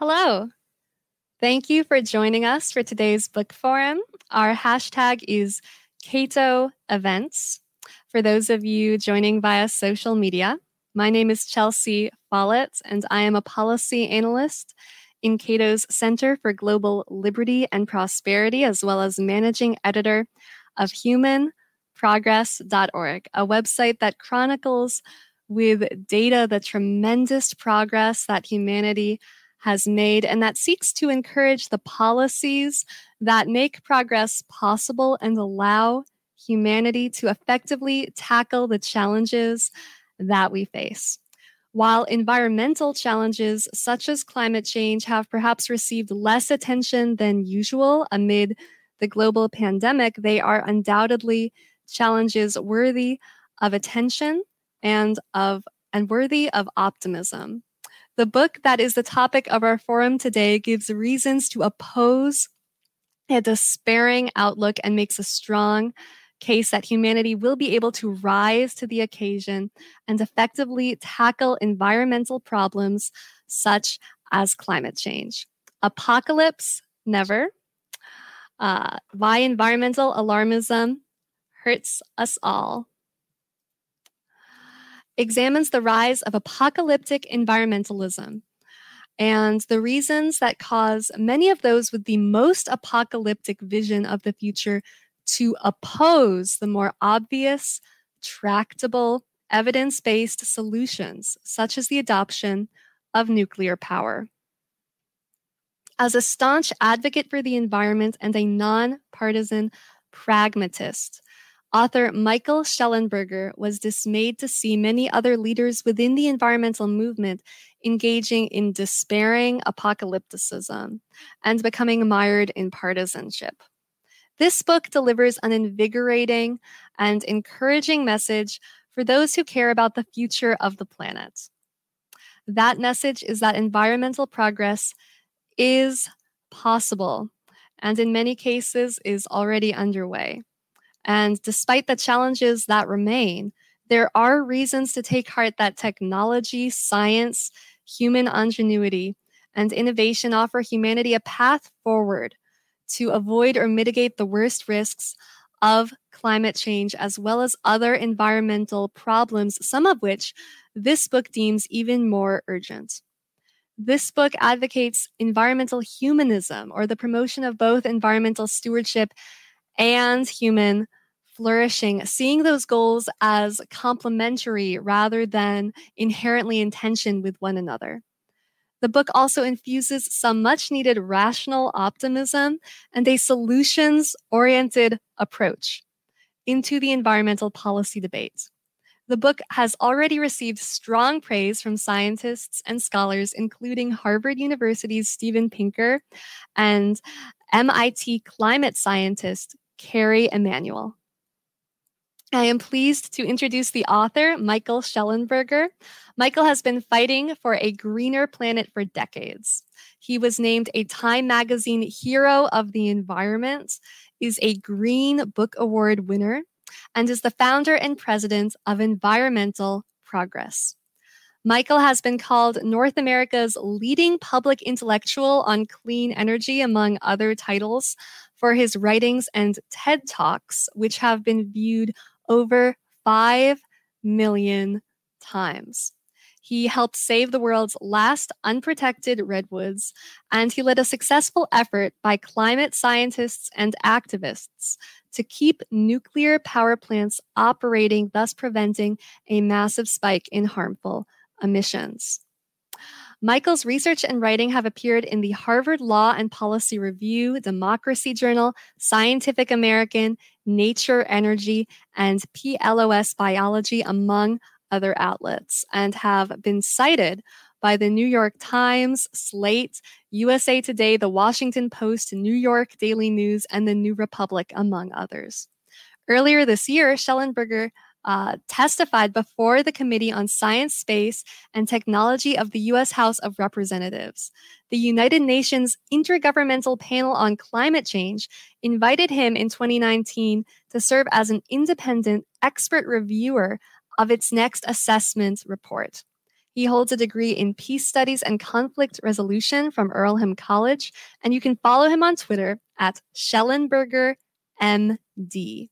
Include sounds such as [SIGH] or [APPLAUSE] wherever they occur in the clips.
Hello. Thank you for joining us for today's book forum. Our hashtag is Cato Events. For those of you joining via social media, my name is Chelsea Follett, and I am a policy analyst in Cato's Center for Global Liberty and Prosperity, as well as managing editor of humanprogress.org, a website that chronicles with data the tremendous progress that humanity has made and that seeks to encourage the policies that make progress possible and allow humanity to effectively tackle the challenges that we face. While environmental challenges such as climate change have perhaps received less attention than usual amid the global pandemic, they are undoubtedly challenges worthy of attention and of and worthy of optimism. The book that is the topic of our forum today gives reasons to oppose a despairing outlook and makes a strong case that humanity will be able to rise to the occasion and effectively tackle environmental problems such as climate change. Apocalypse, never. Uh, why environmental alarmism hurts us all examines the rise of apocalyptic environmentalism and the reasons that cause many of those with the most apocalyptic vision of the future to oppose the more obvious, tractable, evidence based solutions, such as the adoption of nuclear power. As a staunch advocate for the environment and a nonpartisan pragmatist, Author Michael Shellenberger was dismayed to see many other leaders within the environmental movement engaging in despairing apocalypticism and becoming mired in partisanship. This book delivers an invigorating and encouraging message for those who care about the future of the planet. That message is that environmental progress is possible and in many cases is already underway. And despite the challenges that remain, there are reasons to take heart that technology, science, human ingenuity, and innovation offer humanity a path forward to avoid or mitigate the worst risks of climate change, as well as other environmental problems, some of which this book deems even more urgent. This book advocates environmental humanism, or the promotion of both environmental stewardship and human flourishing, seeing those goals as complementary rather than inherently in tension with one another. The book also infuses some much needed rational optimism and a solutions oriented approach into the environmental policy debate. The book has already received strong praise from scientists and scholars, including Harvard University's Steven Pinker and MIT climate scientist Kerry Emanuel. I am pleased to introduce the author, Michael Shellenberger. Michael has been fighting for a greener planet for decades. He was named a Time Magazine Hero of the Environment, is a Green Book Award winner, and is the founder and president of Environmental Progress. Michael has been called North America's leading public intellectual on clean energy, among other titles, for his writings and TED Talks, which have been viewed over 5 million times. He helped save the world's last unprotected redwoods, and he led a successful effort by climate scientists and activists to keep nuclear power plants operating, thus preventing a massive spike in harmful emissions. Michael's research and writing have appeared in the Harvard Law and Policy Review, Democracy Journal, Scientific American, Nature Energy, and PLOS Biology, among other outlets, and have been cited by the New York Times, Slate, USA Today, the Washington Post, New York Daily News, and the New Republic, among others. Earlier this year, Shellenberger uh, testified before the Committee on Science, Space, and Technology of the U.S. House of Representatives. The United Nations Intergovernmental Panel on Climate Change invited him in 2019 to serve as an independent expert reviewer of its next assessment report. He holds a degree in peace studies and conflict resolution from Earlham College, and you can follow him on Twitter at Shellenberger MD.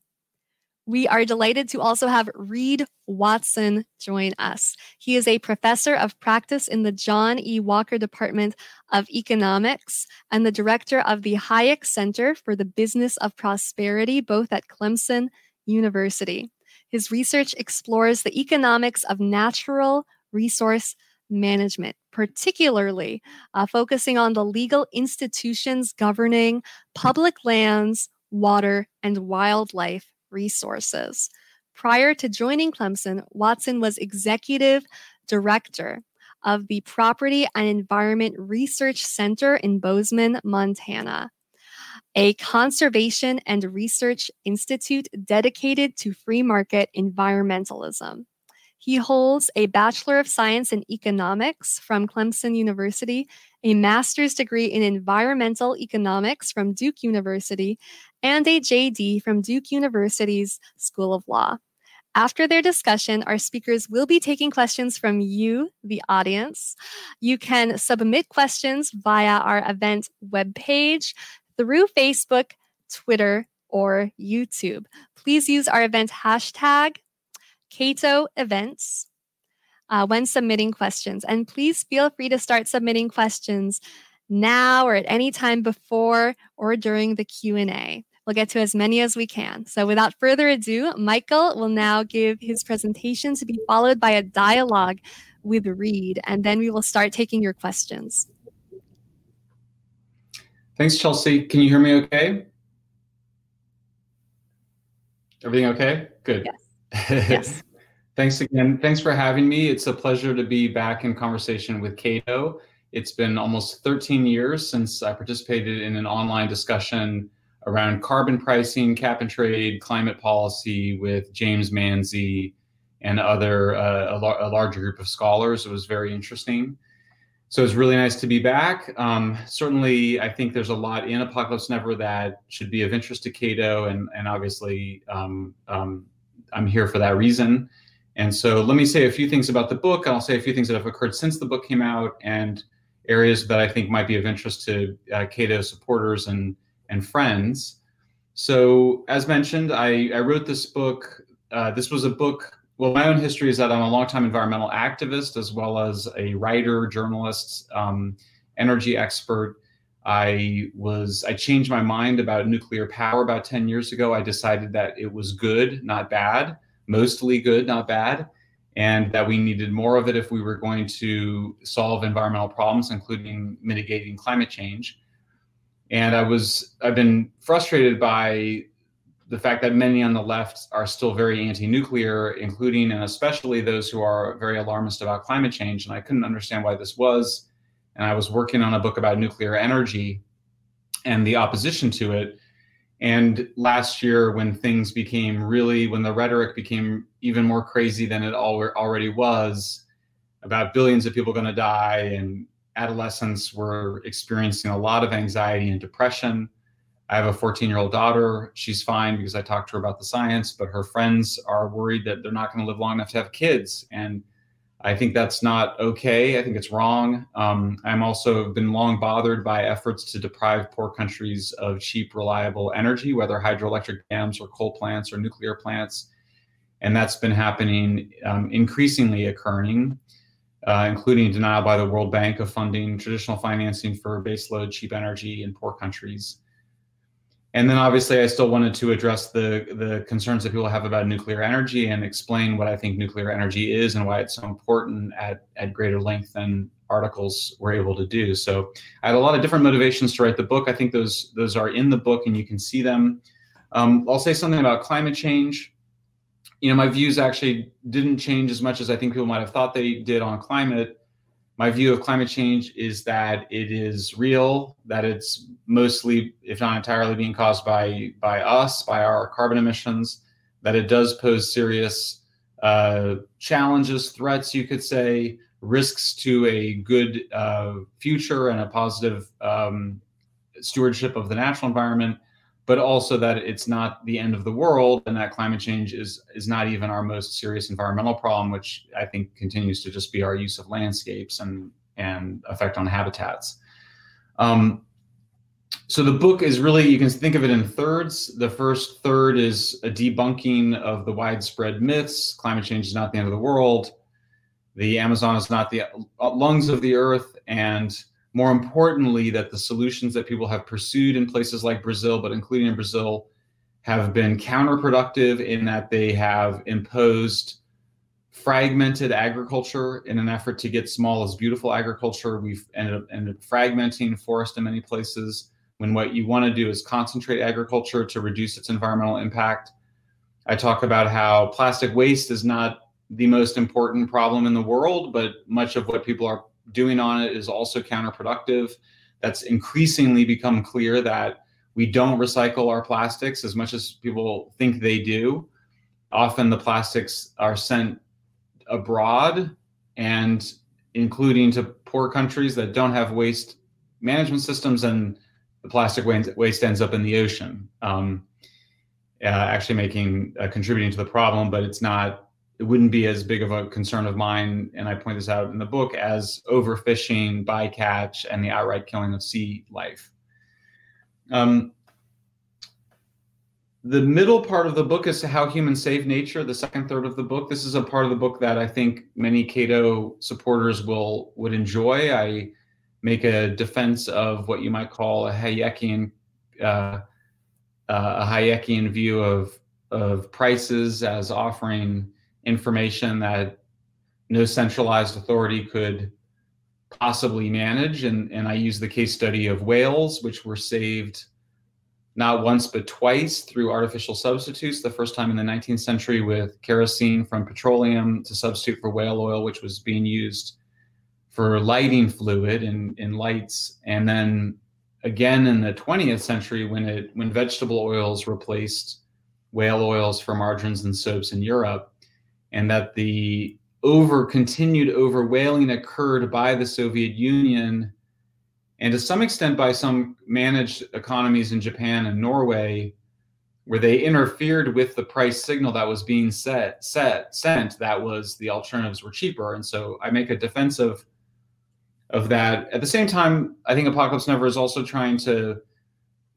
We are delighted to also have Reed Watson join us. He is a professor of practice in the John E. Walker Department of Economics and the director of the Hayek Center for the Business of Prosperity, both at Clemson University. His research explores the economics of natural resource management, particularly uh, focusing on the legal institutions governing public lands, water, and wildlife resources. Prior to joining Clemson, Watson was executive director of the Property and Environment Research Center in Bozeman, Montana, a conservation and research institute dedicated to free market environmentalism. He holds a Bachelor of Science in Economics from Clemson University, a master's degree in environmental economics from Duke University, and a JD from Duke University's School of Law. After their discussion, our speakers will be taking questions from you, the audience. You can submit questions via our event webpage through Facebook, Twitter, or YouTube. Please use our event hashtag Cato Events uh, when submitting questions. And please feel free to start submitting questions now or at any time before or during the Q&A. We'll get to as many as we can. So without further ado, Michael will now give his presentation to be followed by a dialogue with Reed, and then we will start taking your questions. Thanks, Chelsea. Can you hear me okay? Everything okay? Good. Yes. Yes. [LAUGHS] Thanks again. Thanks for having me. It's a pleasure to be back in conversation with Cato. It's been almost 13 years since I participated in an online discussion around carbon pricing, cap and trade, climate policy with James Manzi and other uh, a, lar- a, larger group of scholars. It was very interesting. So it's really nice to be back. Um, certainly, I think there's a lot in Apocalypse Never that should be of interest to Cato, and and obviously, um, um, I'm here for that reason. And so, let me say a few things about the book, I'll say a few things that have occurred since the book came out, and areas that I think might be of interest to uh, Cato supporters and and friends. So, as mentioned, I, I wrote this book. Uh, this was a book. Well, my own history is that I'm a longtime environmental activist as well as a writer, journalist, um, energy expert. I was I changed my mind about nuclear power about 10 years ago. I decided that it was good, not bad, mostly good, not bad, and that we needed more of it if we were going to solve environmental problems, including mitigating climate change and I was I've been frustrated by the fact that many on the left are still very anti-nuclear, including and especially those who are very alarmist about climate change. And I couldn't understand why this was. And I was working on a book about nuclear energy and the opposition to it. And last year, when things became really, when the rhetoric became even more crazy than it already was, about billions of people going to die and adolescents were experiencing a lot of anxiety and depression. I have a 14 year old daughter. She's fine because I talked to her about the science, but her friends are worried that they're not going to live long enough to have kids. And I think that's not okay. I think it's wrong. Um, I'm also been long bothered by efforts to deprive poor countries of cheap, reliable energy, whether hydroelectric dams or coal plants or nuclear plants. And that's been happening, um, increasingly occurring uh, including denial by the World Bank of funding traditional financing for baseload cheap energy in poor countries. And then obviously, I still wanted to address the, the concerns that people have about nuclear energy and explain what I think nuclear energy is and why it's so important at, at greater length than articles were able to do. So I had a lot of different motivations to write the book. I think those those are in the book and you can see them. Um, I'll say something about climate change you know, my views actually didn't change as much as I think people might have thought they did on climate. My view of climate change is that it is real, that it's mostly, if not entirely, being caused by by us, by our carbon emissions, that it does pose serious uh, challenges, threats, you could say, risks to a good uh, future and a positive um, stewardship of the natural environment but also that it's not the end of the world and that climate change is is not even our most serious environmental problem, which I think continues to just be our use of landscapes and and effect on habitats. Um, so the book is really you can think of it in thirds. The first third is a debunking of the widespread myths. Climate change is not the end of the world. The Amazon is not the lungs of the earth, and more importantly, that the solutions that people have pursued in places like Brazil, but including in Brazil, have been counterproductive in that they have imposed fragmented agriculture in an effort to get small as beautiful agriculture. We've ended up, ended up fragmenting forest in many places when what you want to do is concentrate agriculture to reduce its environmental impact. I talk about how plastic waste is not the most important problem in the world, but much of what people are doing on it is also counterproductive. That's increasingly become clear that we don't recycle our plastics as much as people think they do. Often the plastics are sent abroad and including to poor countries that don't have waste management systems and the plastic waste ends up in the ocean um, uh, actually making uh, contributing to the problem but it's not it wouldn't be as big of a concern of mine, and I point this out in the book, as overfishing, bycatch, and the outright killing of sea life. Um, the middle part of the book is how humans save nature. The second third of the book. This is a part of the book that I think many Cato supporters will would enjoy. I make a defense of what you might call a Hayekian uh, uh, a Hayekian view of of prices as offering information that no centralized authority could possibly manage. And, and I use the case study of whales, which were saved not once but twice through artificial substitutes. The first time in the 19th century with kerosene from petroleum to substitute for whale oil, which was being used for lighting fluid in, in lights. And then again in the 20th century when it when vegetable oils replaced whale oils for margarines and soaps in Europe and that the over continued over whaling occurred by the Soviet Union and to some extent by some managed economies in Japan and Norway, where they interfered with the price signal that was being set, set sent that was the alternatives were cheaper. And so I make a defense of of that. At the same time, I think Apocalypse Never is also trying to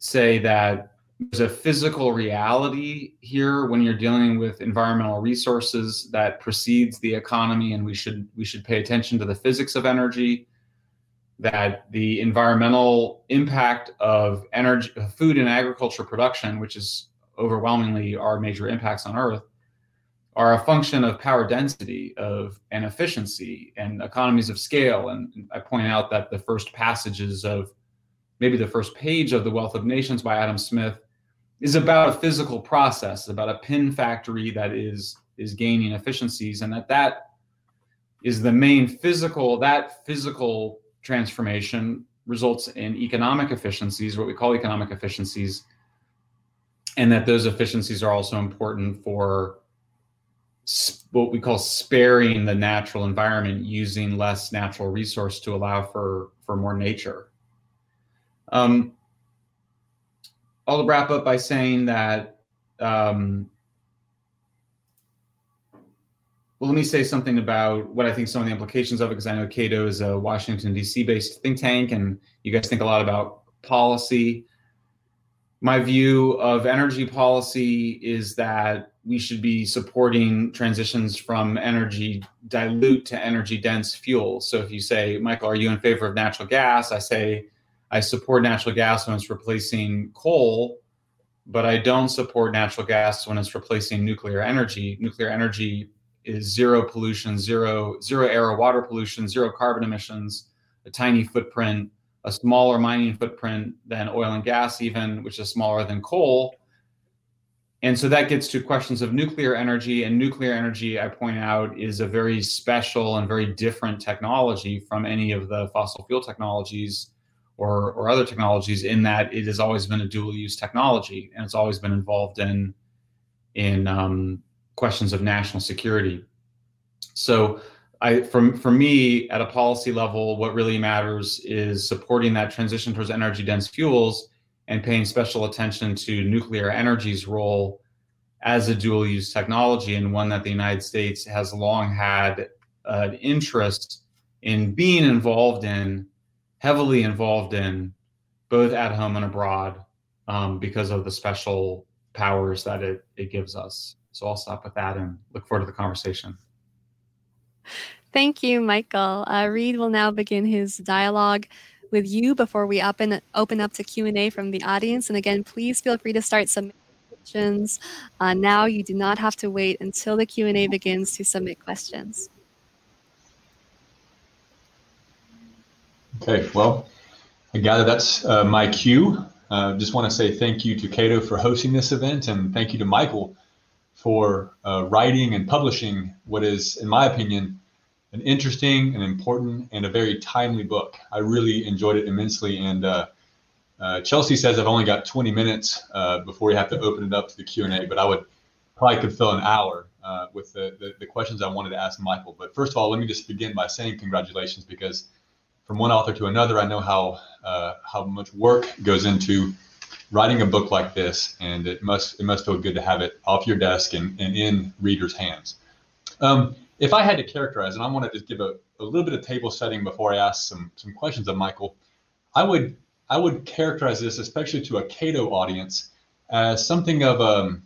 say that there's a physical reality here when you're dealing with environmental resources that precedes the economy and we should we should pay attention to the physics of energy that the environmental impact of energy food and agriculture production which is overwhelmingly our major impacts on earth are a function of power density of and efficiency and economies of scale. And i point out that the first passages of maybe the first page of the wealth of nations by adam smith is about a physical process, about a pin factory that is is gaining efficiencies, and that that is the main physical. That physical transformation results in economic efficiencies, what we call economic efficiencies, and that those efficiencies are also important for what we call sparing the natural environment, using less natural resource to allow for for more nature. Um, I'll wrap up by saying that. Um, well, let me say something about what I think some of the implications of it, because I know Cato is a Washington, D.C. based think tank, and you guys think a lot about policy. My view of energy policy is that we should be supporting transitions from energy dilute to energy dense fuels. So if you say, Michael, are you in favor of natural gas? I say, I support natural gas when it's replacing coal, but I don't support natural gas when it's replacing nuclear energy. Nuclear energy is zero pollution, zero zero air or water pollution, zero carbon emissions, a tiny footprint, a smaller mining footprint than oil and gas, even which is smaller than coal. And so that gets to questions of nuclear energy. And nuclear energy, I point out, is a very special and very different technology from any of the fossil fuel technologies or, or other technologies in that it has always been a dual use technology and it's always been involved in in um, questions of national security. So I, from for me at a policy level, what really matters is supporting that transition towards energy dense fuels and paying special attention to nuclear energy's role as a dual use technology and one that the United States has long had an interest in being involved in, heavily involved in, both at home and abroad, um, because of the special powers that it, it gives us. So I'll stop with that and look forward to the conversation. Thank you, Michael. Uh, Reed will now begin his dialogue with you before we open open up to Q and A from the audience. And again, please feel free to start submitting questions uh, now. You do not have to wait until the Q and A begins to submit questions. Okay, well, I gather that's uh, my cue. Uh, just want to say thank you to Cato for hosting this event, and thank you to Michael for uh, writing and publishing what is, in my opinion, an interesting and important and a very timely book. I really enjoyed it immensely. And uh, uh, Chelsea says I've only got 20 minutes uh, before we have to open it up to the Q&A, but I would probably could fill an hour uh, with the, the, the, questions I wanted to ask Michael. But first of all, let me just begin by saying congratulations because from one author to another, I know how, uh, how much work goes into writing a book like this, and it must it must feel good to have it off your desk and, and in readers' hands. Um, if I had to characterize, and I want to just give a, a little bit of table setting before I ask some some questions of Michael, I would I would characterize this, especially to a Cato audience, as something of a,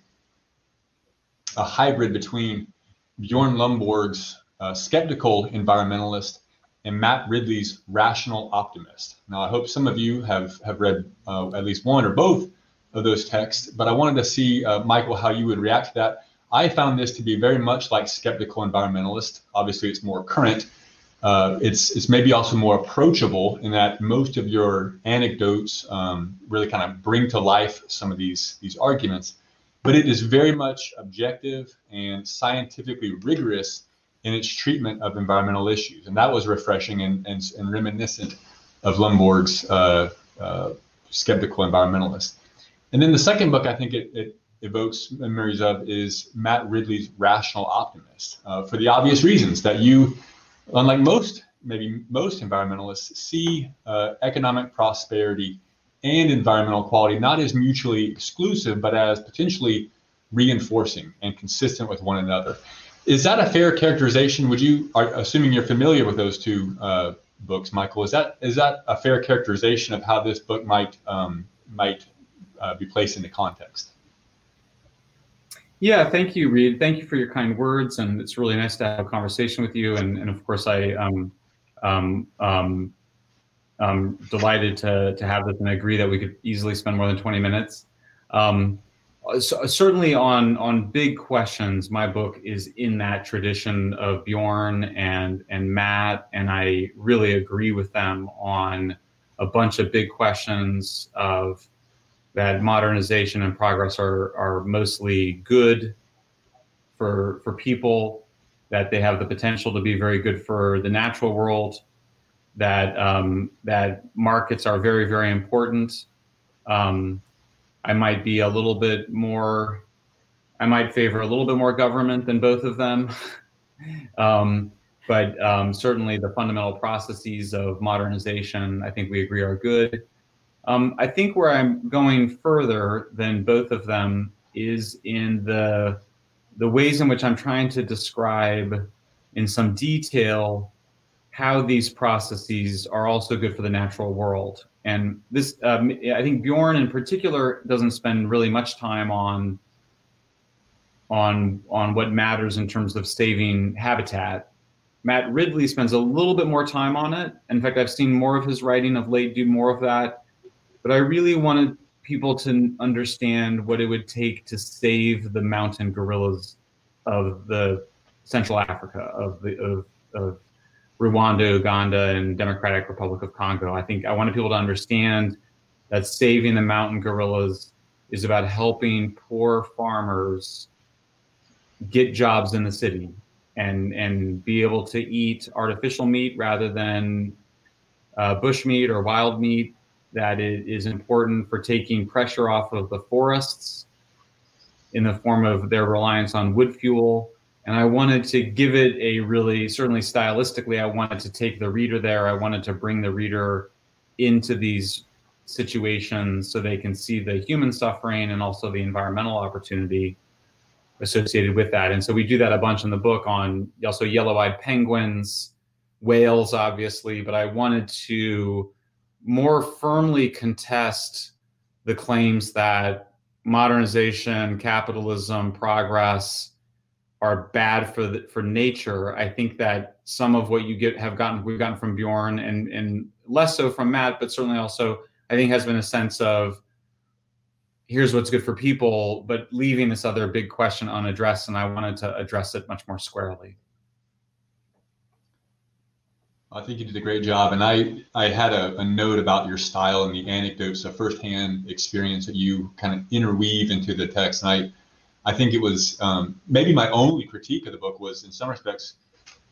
a hybrid between Bjorn Lomborg's uh, skeptical environmentalist and Matt Ridley's rational optimist. Now, I hope some of you have have read uh, at least one or both of those texts, but I wanted to see, uh, Michael, how you would react to that. I found this to be very much like skeptical environmentalist. Obviously, it's more current. Uh, it's it's maybe also more approachable in that most of your anecdotes um, really kind of bring to life some of these these arguments, but it is very much objective and scientifically rigorous in its treatment of environmental issues, and that was refreshing and and, and reminiscent of Lomborg's uh, uh, skeptical environmentalist. And then the second book, I think it, it evokes memories of is Matt Ridley's Rational Optimist uh, for the obvious reasons that you, unlike most, maybe most environmentalists, see uh, economic prosperity and environmental quality not as mutually exclusive, but as potentially reinforcing and consistent with one another. Is that a fair characterization? Would you, are, assuming you're familiar with those two uh, books, Michael, is that is that a fair characterization of how this book might um, might uh, be placed into context? Yeah, thank you, Reed. Thank you for your kind words, and it's really nice to have a conversation with you. And, and of course, I um, um, um, I'm delighted to to have this, and I agree that we could easily spend more than 20 minutes. Um, certainly on on big questions, my book is in that tradition of Bjorn and and Matt, and I really agree with them on a bunch of big questions of that modernization and progress are are mostly good for for people, that they have the potential to be very good for the natural world, that um, that markets are very very important. Um, I might be a little bit more. I might favor a little bit more government than both of them. [LAUGHS] um, but um, certainly the fundamental processes of modernization, I think we agree are good. Um, I think where I'm going further than both of them is in the the ways in which I'm trying to describe in some detail how these processes are also good for the natural world. And this, um, I think Bjorn in particular doesn't spend really much time on on on what matters in terms of saving habitat. Matt Ridley spends a little bit more time on it. In fact, I've seen more of his writing of late do more of that but I really wanted people to understand what it would take to save the mountain gorillas of the Central Africa, of the of, of Rwanda, Uganda, and Democratic Republic of Congo. I think I wanted people to understand that saving the mountain gorillas is about helping poor farmers get jobs in the city and and be able to eat artificial meat rather than uh, bush meat or wild meat that is important for taking pressure off of the forests in the form of their reliance on wood fuel. And I wanted to give it a really, certainly stylistically, I wanted to take the reader there. I wanted to bring the reader into these situations so they can see the human suffering and also the environmental opportunity associated with that. And so we do that a bunch in the book on also yellow-eyed penguins, whales, obviously. But I wanted to more firmly contest the claims that modernization, capitalism, progress are bad for the, for nature. I think that some of what you get have gotten we've gotten from Bjorn and and less so from Matt, but certainly also I think has been a sense of here's what's good for people, but leaving this other big question unaddressed, and I wanted to address it much more squarely. I think you did a great job, and I I had a, a note about your style and the anecdotes, a firsthand experience that you kind of interweave into the text, and I think it was um, maybe my only critique of the book was in some respects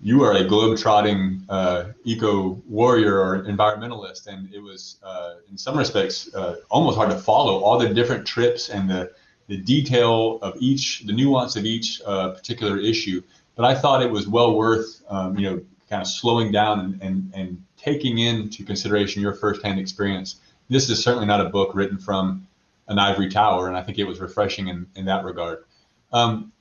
you are a globe-trotting uh, eco warrior or environmentalist, and it was uh, in some respects uh, almost hard to follow all the different trips and the the detail of each, the nuance of each uh, particular issue. But I thought it was well worth, um, you know, kind of slowing down and, and and taking into consideration your firsthand experience. This is certainly not a book written from an ivory tower, and I think it was refreshing in, in that regard. Um,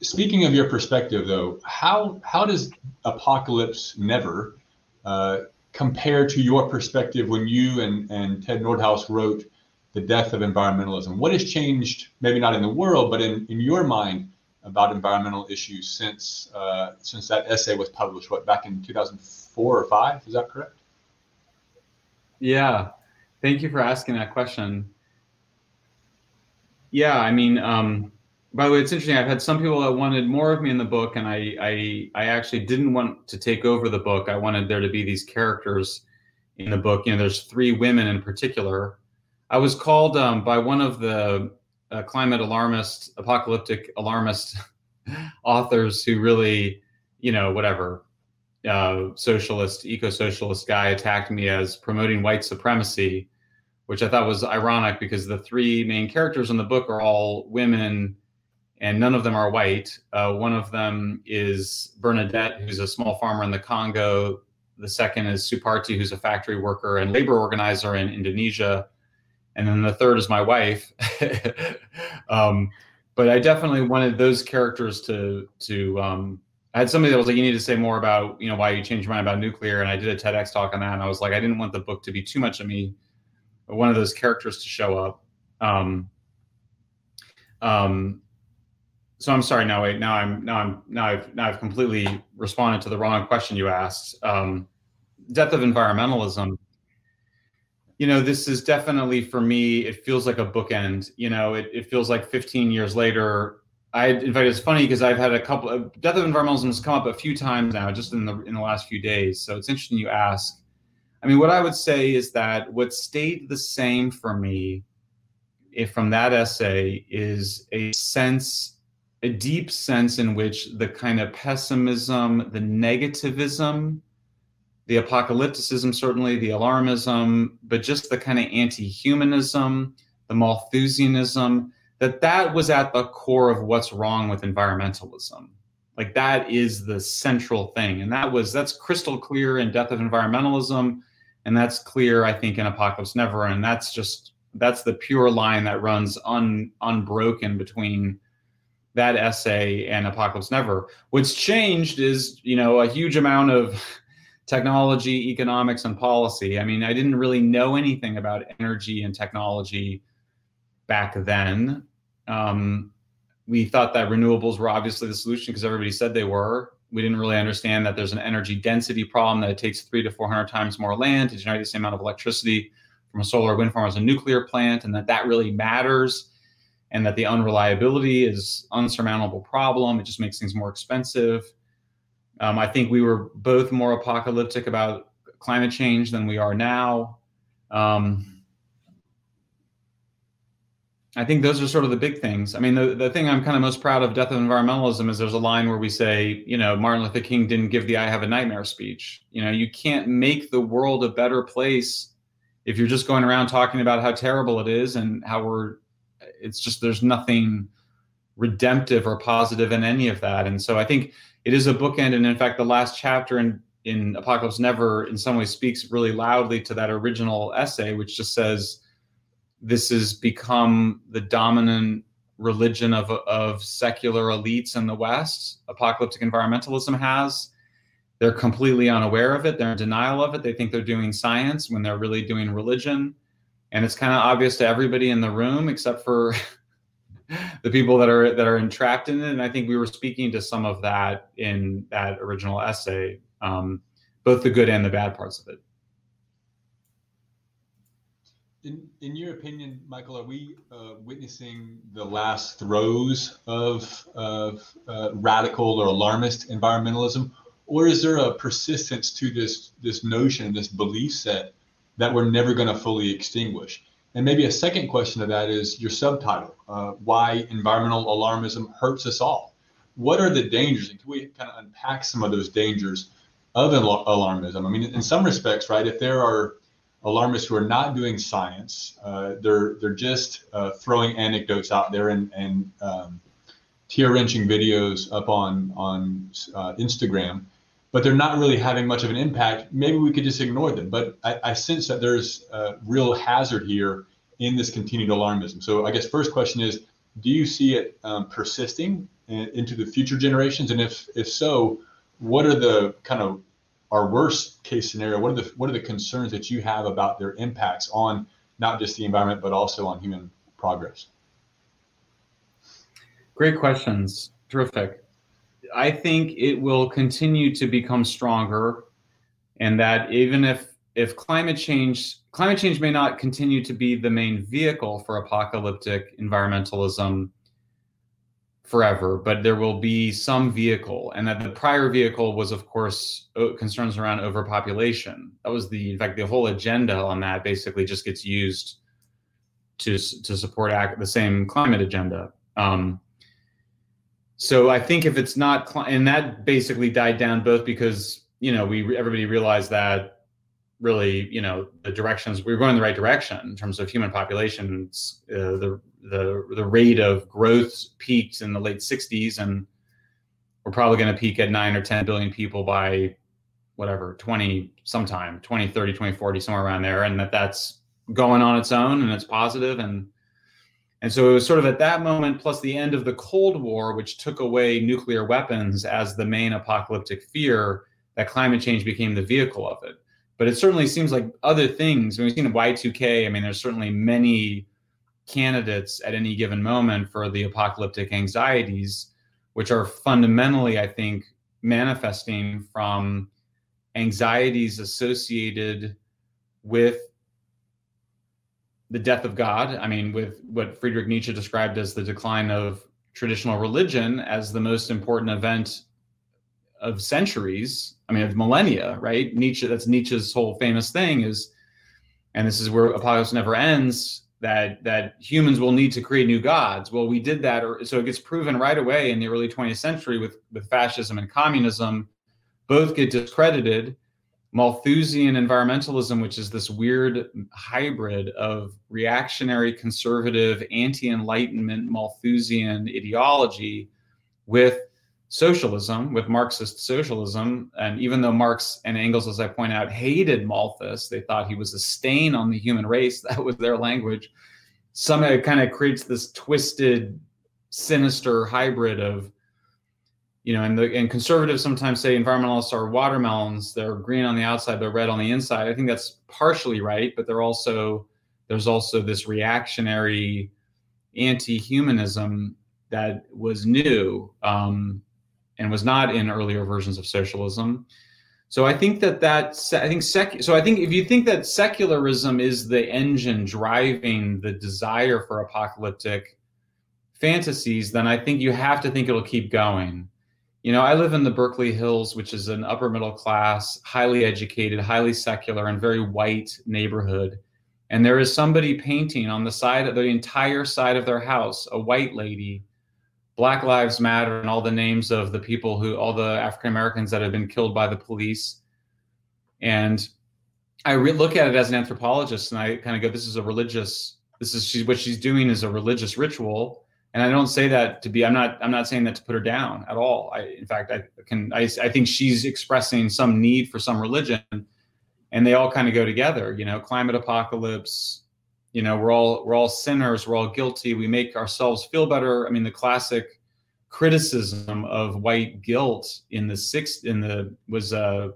speaking of your perspective, though, how how does Apocalypse Never uh, compare to your perspective when you and, and Ted Nordhaus wrote The Death of Environmentalism? What has changed, maybe not in the world, but in, in your mind about environmental issues since uh, since that essay was published, what, back in 2004 or 5? Is that correct? Yeah. Thank you for asking that question. Yeah, I mean, um, by the way, it's interesting. I've had some people that wanted more of me in the book, and I, I, I actually didn't want to take over the book. I wanted there to be these characters in the book. You know, there's three women in particular. I was called um, by one of the uh, climate alarmist, apocalyptic alarmist [LAUGHS] authors who really, you know, whatever, uh, socialist, eco-socialist guy attacked me as promoting white supremacy, which I thought was ironic because the three main characters in the book are all women and none of them are white. Uh, one of them is Bernadette, who's a small farmer in the Congo. The second is Suparti, who's a factory worker and labor organizer in Indonesia. And then the third is my wife. [LAUGHS] um, but I definitely wanted those characters to to. Um, I had somebody that was like, "You need to say more about you know why you changed your mind about nuclear," and I did a TEDx talk on that, and I was like, I didn't want the book to be too much of me, one of those characters to show up. Um, um, so I'm sorry. Now wait. Now I'm now I'm now I've now I've completely responded to the wrong question you asked. Um, Death of Environmentalism. You know, this is definitely for me. It feels like a bookend. You know, it, it feels like 15 years later. I in fact, it's funny because I've had a couple. Of, Death of Environmentalism has come up a few times now, just in the in the last few days. So it's interesting you ask. I mean, what I would say is that what stayed the same for me, if from that essay, is a sense a deep sense in which the kind of pessimism, the negativism, the apocalypticism, certainly the alarmism, but just the kind of anti-humanism, the Malthusianism, that that was at the core of what's wrong with environmentalism. Like that is the central thing, and that was that's crystal clear in Death of Environmentalism, and that's clear, I think, in Apocalypse Never, and that's just that's the pure line that runs un, unbroken between that essay and Apocalypse Never. What's changed is, you know, a huge amount of [LAUGHS] technology, economics, and policy. I mean, I didn't really know anything about energy and technology back then. Um, we thought that renewables were obviously the solution because everybody said they were. We didn't really understand that there's an energy density problem that it takes three to 400 times more land to generate the same amount of electricity from a solar wind farm as a nuclear plant, and that that really matters and that the unreliability is an unsurmountable problem. It just makes things more expensive. Um, I think we were both more apocalyptic about climate change than we are now. Um, I think those are sort of the big things. I mean, the, the thing I'm kind of most proud of Death of Environmentalism is there's a line where we say, you know, Martin Luther King didn't give the I have a nightmare speech. You know, you can't make the world a better place if you're just going around talking about how terrible it is and how we're it's just there's nothing redemptive or positive in any of that. And so I think it is a bookend. And in fact, the last chapter in in Apocalypse Never in some way, speaks really loudly to that original essay, which just says, this has become the dominant religion of, of secular elites in the West. Apocalyptic environmentalism has. They're completely unaware of it. They're in denial of it. They think they're doing science when they're really doing religion. And it's kind of obvious to everybody in the room except for [LAUGHS] the people that are that are entrapped in it. And I think we were speaking to some of that in that original essay, um, both the good and the bad parts of it. In, in your opinion, Michael, are we uh, witnessing the last throes of, of uh, radical or alarmist environmentalism, or is there a persistence to this this notion, this belief set that we're never going to fully extinguish? And maybe a second question to that is your subtitle: uh, Why environmental alarmism hurts us all. What are the dangers? And can we kind of unpack some of those dangers of alarmism? I mean, in some respects, right? If there are alarmists who are not doing science. Uh, they're they're just uh, throwing anecdotes out there and and um, tear wrenching videos up on on uh, Instagram, but they're not really having much of an impact. Maybe we could just ignore them. But I, I sense that there's a real hazard here in this continued alarmism. So I guess first question is, do you see it um, persisting in, into the future generations? And if if so, what are the kind of our worst case scenario, what are the what are the concerns that you have about their impacts on not just the environment but also on human progress? Great questions. Terrific. I think it will continue to become stronger, and that even if if climate change climate change may not continue to be the main vehicle for apocalyptic environmentalism forever, but there will be some vehicle, and that the prior vehicle was, of course, concerns around overpopulation. That was the, in fact, the whole agenda on that basically just gets used to to support the same climate agenda. Um, so I think if it's not, and that basically died down both because you know we everybody realized that really you know the directions we were going in the right direction in terms of human populations. Uh, the the the rate of growth peaked in the late 60s and we're probably going to peak at 9 or 10 billion people by whatever 20 sometime 2030 2040 somewhere around there and that that's going on its own and it's positive and and so it was sort of at that moment plus the end of the cold war which took away nuclear weapons as the main apocalyptic fear that climate change became the vehicle of it. But it certainly seems like other things when we've seen y2k i mean there's certainly many candidates at any given moment for the apocalyptic anxieties, which are fundamentally, I think, manifesting from anxieties associated with the death of God. I mean, with what Friedrich Nietzsche described as the decline of traditional religion as the most important event of centuries. I mean, of millennia, right? Nietzsche, that's Nietzsche's whole famous thing is, and this is where Apocalypse never ends that that humans will need to create new gods. Well, we did that, or, so it gets proven right away in the early 20th century with with fascism and communism. Both get discredited. Malthusian environmentalism, which is this weird hybrid of reactionary, conservative, anti-enlightenment Malthusian ideology, with socialism, with Marxist socialism. And even though Marx and Engels, as I point out, hated Malthus, they thought he was a stain on the human race. [LAUGHS] That was their language. Somehow it kind of creates this twisted, sinister hybrid of, you know, and the and conservatives sometimes say environmentalists are watermelons. They're green on the outside, they're red on the inside. I think that's partially right, but they're also there's also this reactionary anti-humanism that was new. Um, and was not in earlier versions of socialism. So I think that that I think sec, so I think if you think that secularism is the engine driving the desire for apocalyptic fantasies, then I think you have to think it'll keep going. You know, I live in the Berkeley Hills, which is an upper middle class, highly educated, highly secular, and very white neighborhood. And there is somebody painting on the side of the entire side of their house, a white lady Black Lives Matter and all the names of the people who, all the African Americans that have been killed by the police. And I re- look at it as an anthropologist and I kind of go, this is a religious, this is she's, what she's doing is a religious ritual. And I don't say that to be, I'm not, I'm not saying that to put her down at all. I, in fact, I can, I, I think she's expressing some need for some religion and they all kind of go together, you know, climate apocalypse, you know, we're all we're all sinners, we're all guilty. We make ourselves feel better. I mean, the classic criticism of white guilt in the sixth in the was uh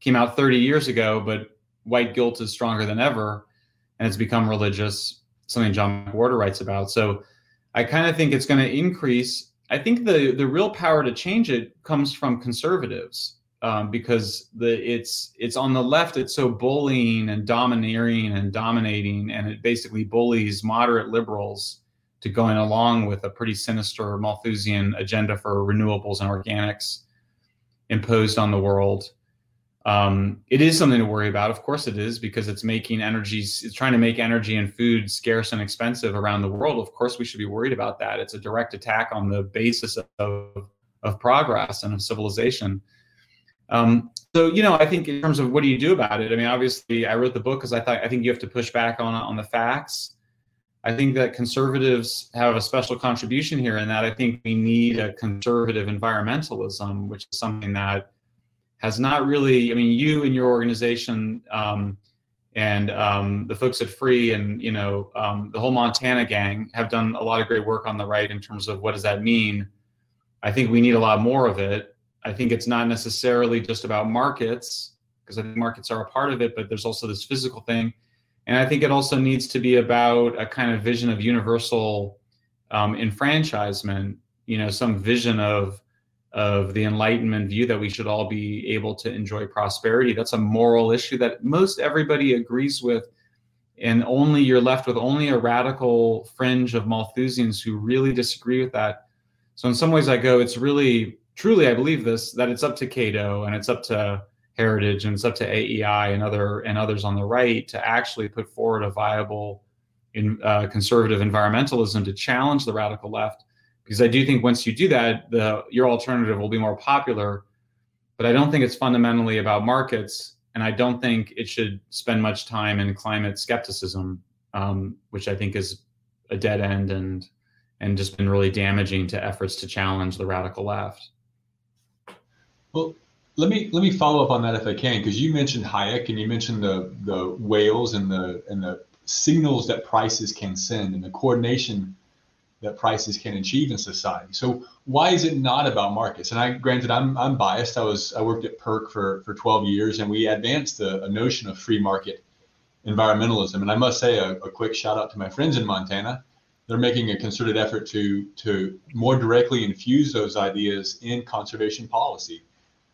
came out 30 years ago, but white guilt is stronger than ever, and it's become religious. Something John McWhorter writes about. So I kind of think it's going to increase. I think the the real power to change it comes from conservatives um, because the it's it's on the left. It's so bullying and domineering and dominating, and it basically bullies moderate liberals to going along with a pretty sinister Malthusian agenda for renewables and organics imposed on the world. Um, it is something to worry about. Of course, it is because it's making energy, it's trying to make energy and food scarce and expensive around the world. Of course, we should be worried about that. It's a direct attack on the basis of, of progress and of civilization. Um, so, you know, I think in terms of what do you do about it? I mean, obviously, I wrote the book because I thought I think you have to push back on on the facts. I think that conservatives have a special contribution here in that I think we need a conservative environmentalism, which is something that has not really, I mean, you and your organization um, and um, the folks at Free and, you know, um, the whole Montana gang have done a lot of great work on the right in terms of what does that mean. I think we need a lot more of it. I think it's not necessarily just about markets, because I think markets are a part of it, but there's also this physical thing. And I think it also needs to be about a kind of vision of universal um, enfranchisement, you know, some vision of of the enlightenment view that we should all be able to enjoy prosperity. That's a moral issue that most everybody agrees with. And only you're left with only a radical fringe of malthusians who really disagree with that. So in some ways i go it's really truly i believe this that it's up to cato and it's up to heritage and it's up to aei and other and others on the right to actually put forward a viable in, uh, conservative environmentalism to challenge the radical left because I do think once you do that, the your alternative will be more popular. But I don't think it's fundamentally about markets, and I don't think it should spend much time in climate skepticism, um, which I think is a dead end and and just been really damaging to efforts to challenge the radical left. Well, let me let me follow up on that if I can, because you mentioned Hayek and you mentioned the the whales and the and the signals that prices can send and the coordination that prices can achieve in society. So why is it not about markets? And I granted I'm I'm biased. I was I worked at PERC for for 12 years and we advanced a, a notion of free market environmentalism. And I must say a, a, quick shout out to my friends in Montana. They're making a concerted effort to to more directly infuse those ideas in conservation policy.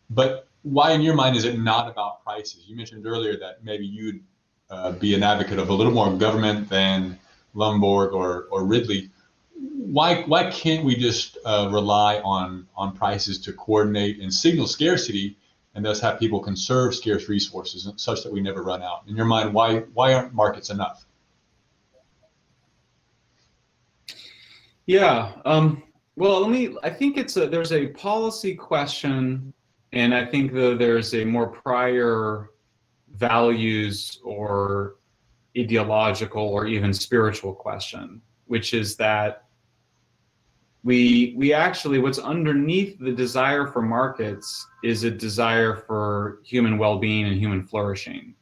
But why, in your mind, is it not about prices? You mentioned earlier that maybe you'd uh, be an advocate of a little more government than Lomborg or or Ridley why why can't we just uh, rely on on prices to coordinate and signal scarcity and thus have people conserve scarce resources such that we never run out? In your mind why why aren't markets enough? Yeah um, well let me i think it's a there's a policy question and i think that there's a more prior values or ideological or even spiritual question which is that we we actually what's underneath the desire for markets is a desire for human well-being and human flourishing.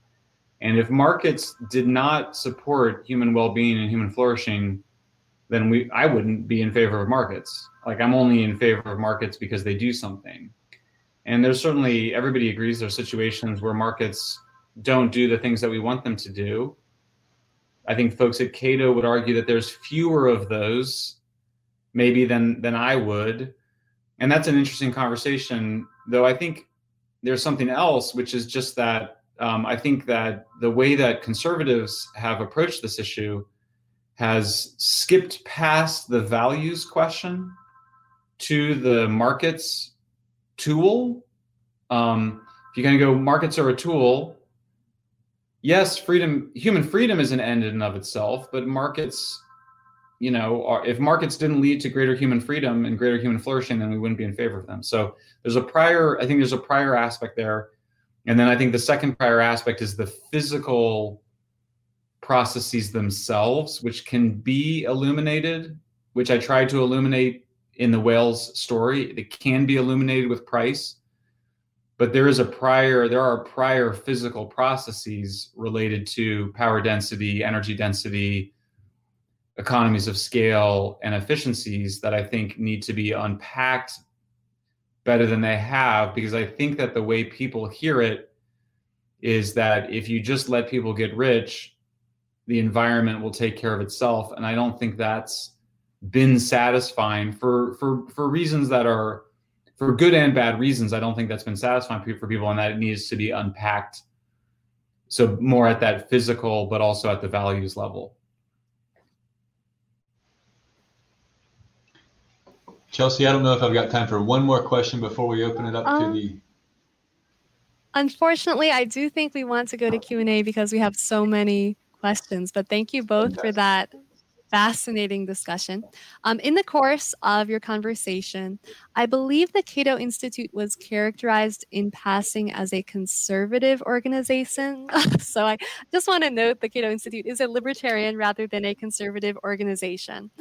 And if markets did not support human well-being and human flourishing then we i wouldn't be in favor of markets. Like i'm only in favor of markets because they do something. And there's certainly everybody agrees there's situations where markets don't do the things that we want them to do. I think folks at cato would argue that there's fewer of those maybe than than I would. And that's an interesting conversation, though I think there's something else, which is just that um, I think that the way that conservatives have approached this issue has skipped past the values question to the markets tool. Um, if you're going to go, markets are a tool. Yes, freedom, human freedom is an end in and of itself, but markets you know, if markets didn't lead to greater human freedom and greater human flourishing, then we wouldn't be in favor of them. So there's a prior, I think there's a prior aspect there. And then I think the second prior aspect is the physical processes themselves, which can be illuminated, which I tried to illuminate in the whales story. It can be illuminated with price. but there is a prior there are prior physical processes related to power density energy density economies of scale and efficiencies that i think need to be unpacked better than they have because i think that the way people hear it is that if you just let people get rich the environment will take care of itself and i don't think that's been satisfying for for for reasons that are for good and bad reasons, I don't think that's been satisfying for people, and that it needs to be unpacked. So more at that physical, but also at the values level. Chelsea, I don't know if I've got time for one more question before we open it up um, to the. Unfortunately, I do think we want to go to Q and A because we have so many questions. But thank you both for that fascinating discussion. Um, in the course of your conversation, I believe the Cato Institute was characterized in passing as a conservative organization. [LAUGHS] so I just want to note the Cato Institute is a libertarian rather than a conservative organization.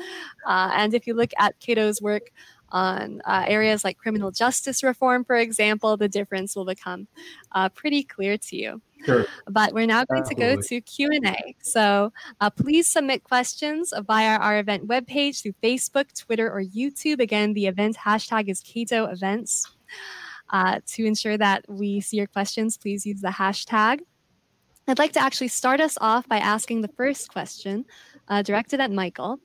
Uh, and if you look at Cato's work on uh, areas like criminal justice reform, for example, the difference will become uh, pretty clear to you. Sure. But we're now going Absolutely. to go to Q&A. So uh, please submit questions via our event webpage through Facebook, Twitter, or YouTube. Again, the event hashtag is Cato Events. Uh, to ensure that we see your questions, please use the hashtag. I'd like to actually start us off by asking the first question uh, directed at Michael.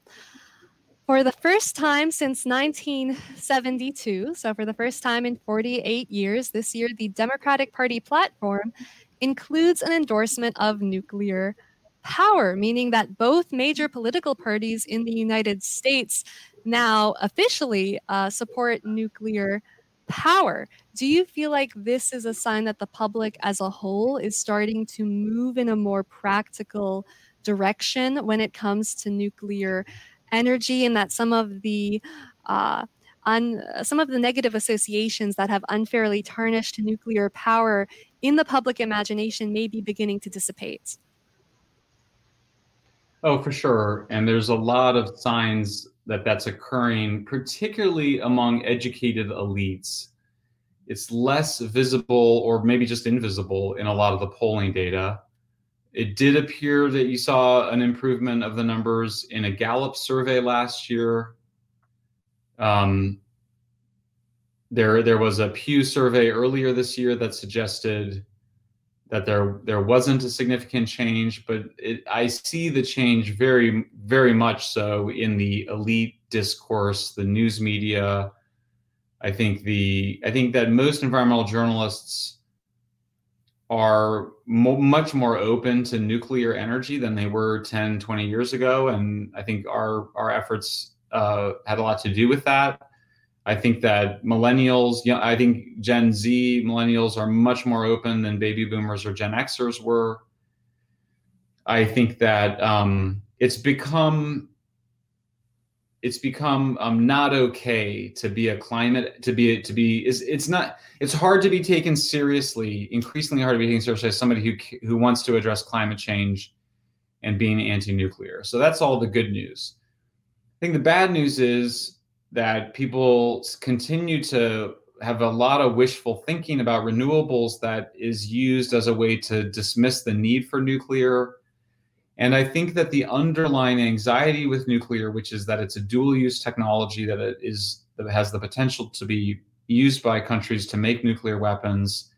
For the first time since 1972, so for the first time in 48 years, this year the Democratic Party platform includes an endorsement of nuclear power, meaning that both major political parties in the United States now officially uh, support nuclear power. Do you feel like this is a sign that the public as a whole is starting to move in a more practical direction when it comes to nuclear energy, and that some of the uh, on some of the negative associations that have unfairly tarnished nuclear power in the public imagination may be beginning to dissipate. Oh, for sure. And there's a lot of signs that that's occurring, particularly among educated elites. It's less visible or maybe just invisible in a lot of the polling data. It did appear that you saw an improvement of the numbers in a Gallup survey last year. Um, there there was a Pew survey earlier this year that suggested that there there wasn't a significant change, but it, I see the change very very much so in the elite discourse, the news media. I think the I think that most environmental journalists are mo- much more open to nuclear energy than they were 10 20 years ago and i think our our efforts uh, had a lot to do with that I think that millennials, you know, I think Gen Z millennials are much more open than baby boomers or Gen Xers were. I think that um, it's become it's become um, not okay to be a climate to be to be is it's not it's hard to be taken seriously increasingly hard to be taken seriously as somebody who who wants to address climate change and being anti-nuclear so that's all the good news i think the bad news is that people continue to have a lot of wishful thinking about renewables that is used as a way to dismiss the need for nuclear. And I think that the underlying anxiety with nuclear, which is that it's a dual use technology, that it is that has the potential to be used by countries to make nuclear weapons,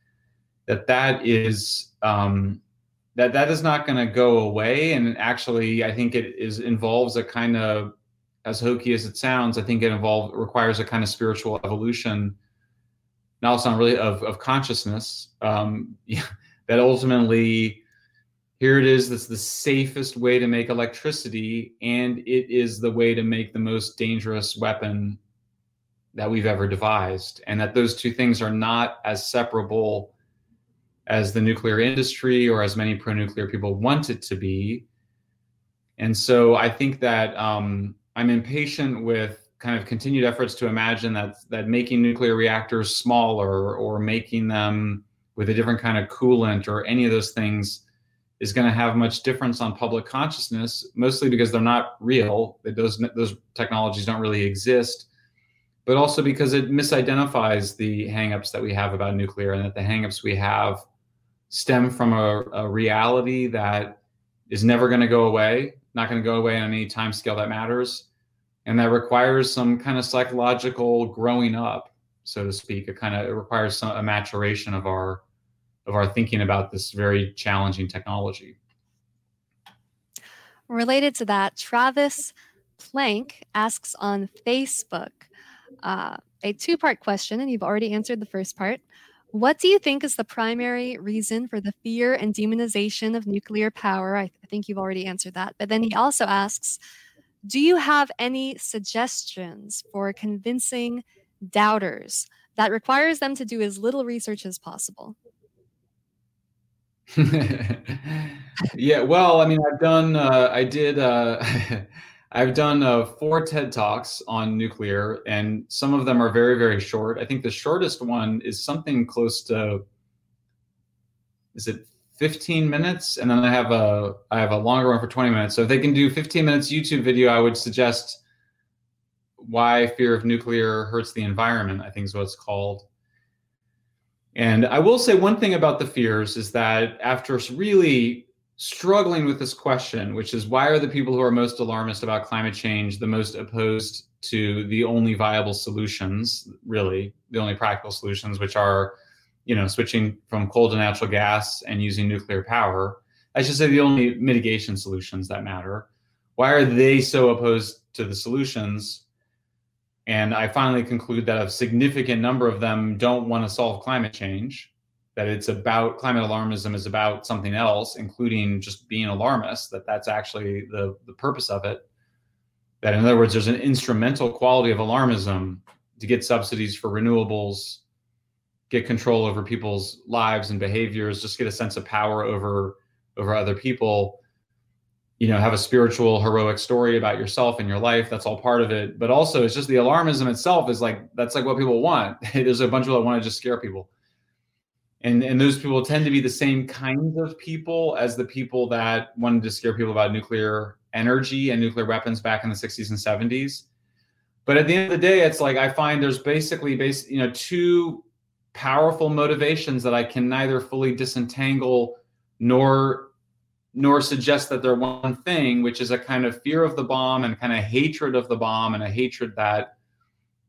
that that is um, that that is not going to go away. And actually, I think it is involves a kind of as hokey as it sounds, I think it involves requires a kind of spiritual evolution. Now it's not really of of consciousness. Um, [LAUGHS] that ultimately, here it is. That's the safest way to make electricity, and it is the way to make the most dangerous weapon that we've ever devised. And that those two things are not as separable as the nuclear industry or as many pro-nuclear people want it to be. And so I think that um, I'm impatient with kind of continued efforts to imagine that that making nuclear reactors smaller or making them with a different kind of coolant or any of those things is going to have much difference on public consciousness mostly because they're not real those those technologies don't really exist but also because it misidentifies the hangups that we have about nuclear and that the hangups we have stem from a, a reality that is never going to go away, not going to go away on any time scale that matters, and that requires some kind of psychological growing up, so to speak. It kind of it requires some, a maturation of our of our thinking about this very challenging technology. Related to that, Travis Plank asks on Facebook uh, a two part question, and you've already answered the first part. What do you think is the primary reason for the fear and demonization of nuclear power? I, th- I think you've already answered that. But then he also asks Do you have any suggestions for convincing doubters that requires them to do as little research as possible? [LAUGHS] yeah, well, I mean, I've done, uh, I did, uh, [LAUGHS] I've done uh, four TED Talks on nuclear, and some of them are very, very short. I think the shortest one is something close to, is it 15 minutes? And then I have a, I have a longer one for 20 minutes. So if they can do 15 minutes YouTube video, I would suggest why fear of nuclear hurts the environment. I think is what it's called. And I will say one thing about the fears is that after really struggling with this question, which is why are the people who are most alarmist about climate change the most opposed to the only viable solutions, really, the only practical solutions, which are, you know, switching from coal to natural gas and using nuclear power. I should say the only mitigation solutions that matter. Why are they so opposed to the solutions? And I finally conclude that a significant number of them don't want to solve climate change, that it's about climate alarmism is about something else, including just being alarmist, that that's actually the, the purpose of it. That, in other words, there's an instrumental quality of alarmism to get subsidies for renewables, get control over people's lives and behaviors, just get a sense of power over over other people you know have a spiritual heroic story about yourself and your life that's all part of it. But also it's just the alarmism itself is like that's like what people want. [LAUGHS] There's a bunch of people that want to just scare people. And and those people tend to be the same kinds of people as the people that wanted to scare people about nuclear energy and nuclear weapons back in the 60s and 70s but at the end of the day it's like i find there's basically base you know two powerful motivations that i can neither fully disentangle nor nor suggest that they're one thing, which is a kind of fear of the bomb and kind of hatred of the bomb and a hatred that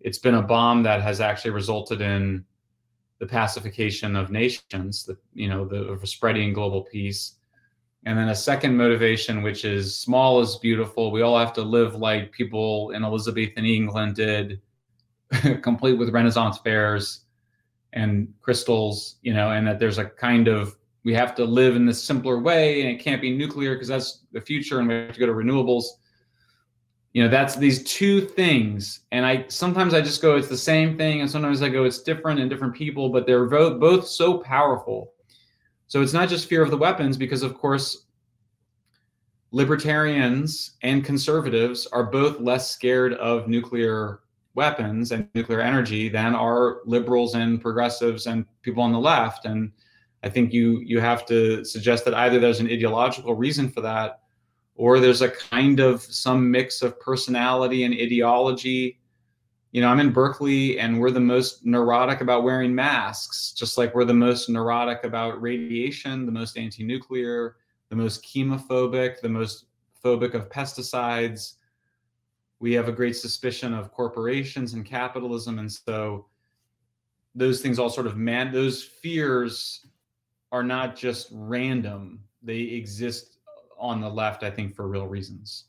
it's been a bomb that has actually resulted in the pacification of nations, the you know, the spreading global peace. And then a second motivation, which is small is beautiful. We all have to live like people in Elizabethan England did, [LAUGHS] complete with Renaissance fairs and crystals, you know, and that there's a kind of we have to live in this simpler way and it can't be nuclear because that's the future and we have to go to renewables. You know that's these two things and i sometimes i just go it's the same thing and sometimes i go it's different in different people but they're both both so powerful. So it's not just fear of the weapons because of course libertarians and conservatives are both less scared of nuclear weapons and nuclear energy than are liberals and progressives and people on the left and I think you you have to suggest that either there's an ideological reason for that, or there's a kind of some mix of personality and ideology. You know, I'm in Berkeley and we're the most neurotic about wearing masks, just like we're the most neurotic about radiation, the most anti-nuclear, the most chemophobic, the most phobic of pesticides. We have a great suspicion of corporations and capitalism. And so those things all sort of man those fears are not just random. They exist on the left, I think, for real reasons.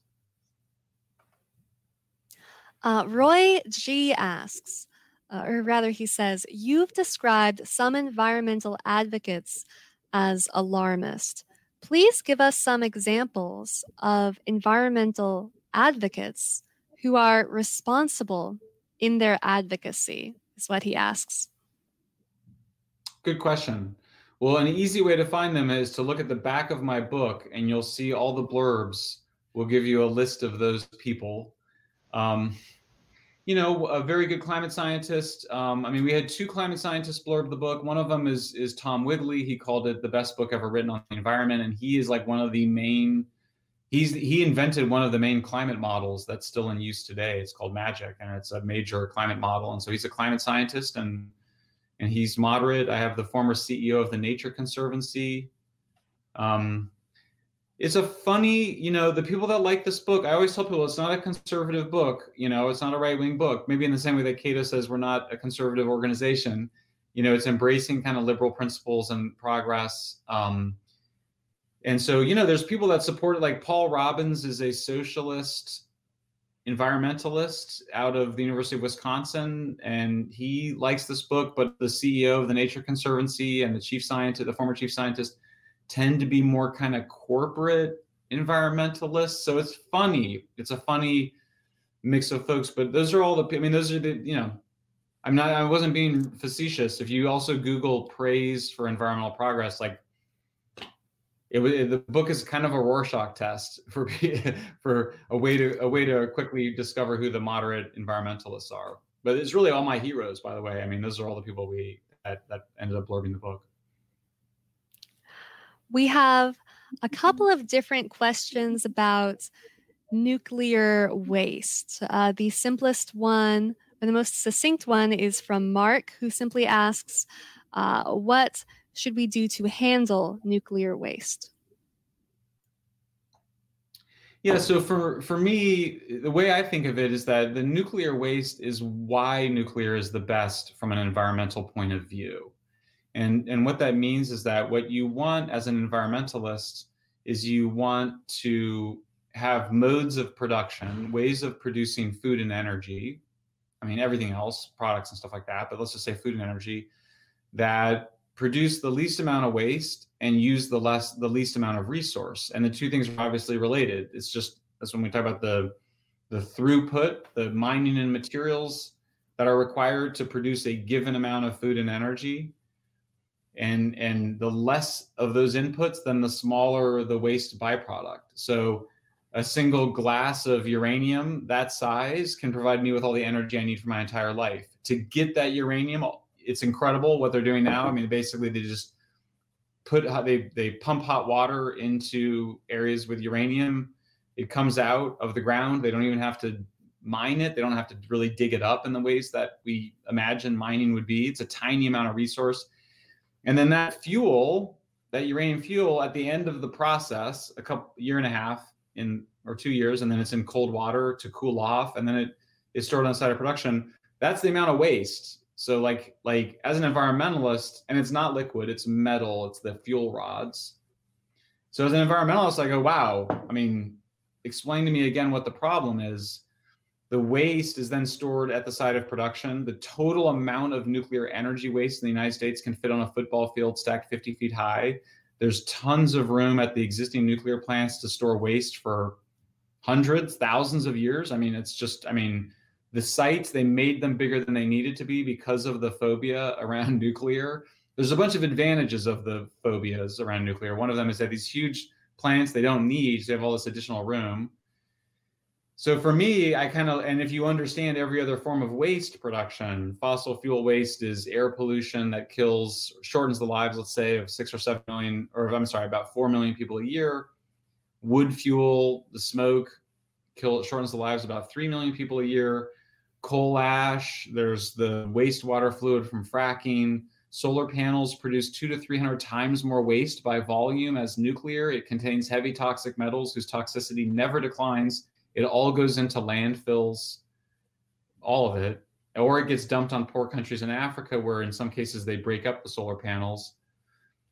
Uh, Roy G asks, uh, or rather, he says, You've described some environmental advocates as alarmist. Please give us some examples of environmental advocates who are responsible in their advocacy, is what he asks. Good question. Well, an easy way to find them is to look at the back of my book, and you'll see all the blurbs. Will give you a list of those people. Um, you know, a very good climate scientist. Um, I mean, we had two climate scientists blurb the book. One of them is is Tom Wigley. He called it the best book ever written on the environment, and he is like one of the main. he's he invented one of the main climate models that's still in use today. It's called MAGICC, and it's a major climate model. And so he's a climate scientist, and and he's moderate. I have the former CEO of the Nature Conservancy. Um, it's a funny, you know, the people that like this book, I always tell people it's not a conservative book, you know, it's not a right wing book. Maybe in the same way that Cato says we're not a conservative organization, you know, it's embracing kind of liberal principles and progress. Um, and so, you know, there's people that support it, like Paul Robbins is a socialist environmentalist out of the University of Wisconsin, and he likes this book, but the CEO of the Nature Conservancy and the chief scientist, the former chief scientist, tend to be more kind of corporate environmentalists. So it's funny. It's a funny mix of folks, but those are all the, I mean, those are the, you know, I'm not, I wasn't being facetious. If you also Google praise for environmental progress, like it was the book is kind of a Rorschach test for [LAUGHS] for a way to a way to quickly discover who the moderate environmentalists are. But it's really all my heroes, by the way. I mean, those are all the people we that, that ended up blurbing the book. We have a couple of different questions about nuclear waste. Uh, the simplest one, or the most succinct one, is from Mark, who simply asks, uh, What should we do to handle nuclear waste? Yeah, so for for me, the way I think of it is that the nuclear waste is why nuclear is the best from an environmental point of view. And, and what that means is that what you want as an environmentalist is you want to have modes of production, ways of producing food and energy. I mean, everything else, products and stuff like that, but let's just say food and energy that produce the least amount of waste and use the less the least amount of resource. And the two things are obviously related. It's just that's when we talk about the the throughput, the mining and materials that are required to produce a given amount of food and energy and and the less of those inputs then the smaller the waste byproduct so a single glass of uranium that size can provide me with all the energy i need for my entire life to get that uranium it's incredible what they're doing now. I mean basically they just put they they pump hot water into areas with uranium. It comes out of the ground. They don't even have to mine it. They don't have to really dig it up in the ways that we imagine mining would be. It's a tiny amount of resource. And then that fuel, that uranium fuel, at the end of the process, a couple year and a half in or two years, and then it's in cold water to cool off, and then it is stored on the site of production. That's the amount of waste. So like like as an environmentalist, and it's not liquid, it's metal, it's the fuel rods. So as an environmentalist, I go, wow, I mean, explain to me again what the problem is the waste is then stored at the site of production. The total amount of nuclear energy waste in the United States can fit on a football field stacked 50 feet high. There's tons of room at the existing nuclear plants to store waste for hundreds, thousands of years. I mean, it's just, I mean, the sites, they made them bigger than they needed to be because of the phobia around [LAUGHS] nuclear. There's a bunch of advantages of the phobias around nuclear. One of them is that these huge plants they don't need, so they have all this additional room so for me, I kind of, and if you understand every other form of waste production, fossil fuel waste is air pollution that kills, shortens the lives, let's say, of six or seven million, or I'm sorry, about four million people a year. Wood fuel, the smoke, kill, shortens the lives of about three million people a year. Coal ash, there's the wastewater fluid from fracking. Solar panels produce two to 300 times more waste by volume as nuclear. It contains heavy toxic metals whose toxicity never declines it all goes into landfills, all of it, or it gets dumped on poor countries in Africa, where in some cases they break up the solar panels.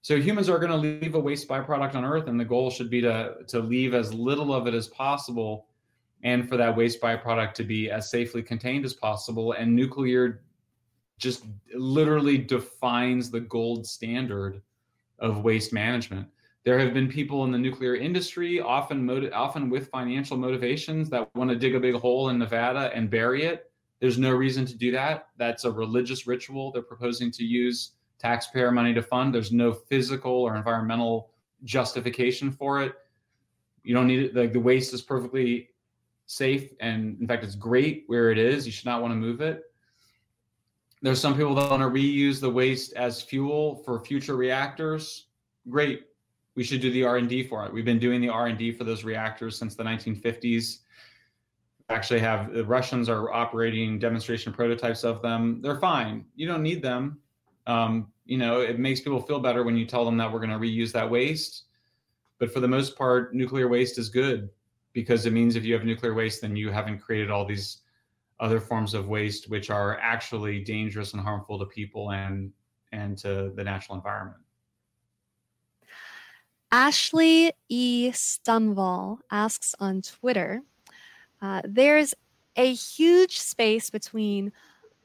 So humans are going to leave a waste byproduct on Earth, and the goal should be to to leave as little of it as possible, and for that waste byproduct to be as safely contained as possible. And nuclear just literally defines the gold standard of waste management. There have been people in the nuclear industry, often motiv- often with financial motivations, that want to dig a big hole in Nevada and bury it. There's no reason to do that. That's a religious ritual they're proposing to use taxpayer money to fund. There's no physical or environmental justification for it. You don't need it. Like the waste is perfectly safe, and in fact, it's great where it is. You should not want to move it. There's some people that want to reuse the waste as fuel for future reactors. Great, we should do the r&d for it. We've been doing the r&d for those reactors since the 1950s actually have the russians are operating demonstration prototypes of them. They're fine. You don't need them. Um, you know it makes people feel better when you tell them that we're going to reuse that waste. But for the most part nuclear waste is good because it means if you have nuclear waste then you haven't created all these other forms of waste which are actually dangerous and harmful to people and and to the natural environment Ashley E. Stumval asks on Twitter uh, There's a huge space between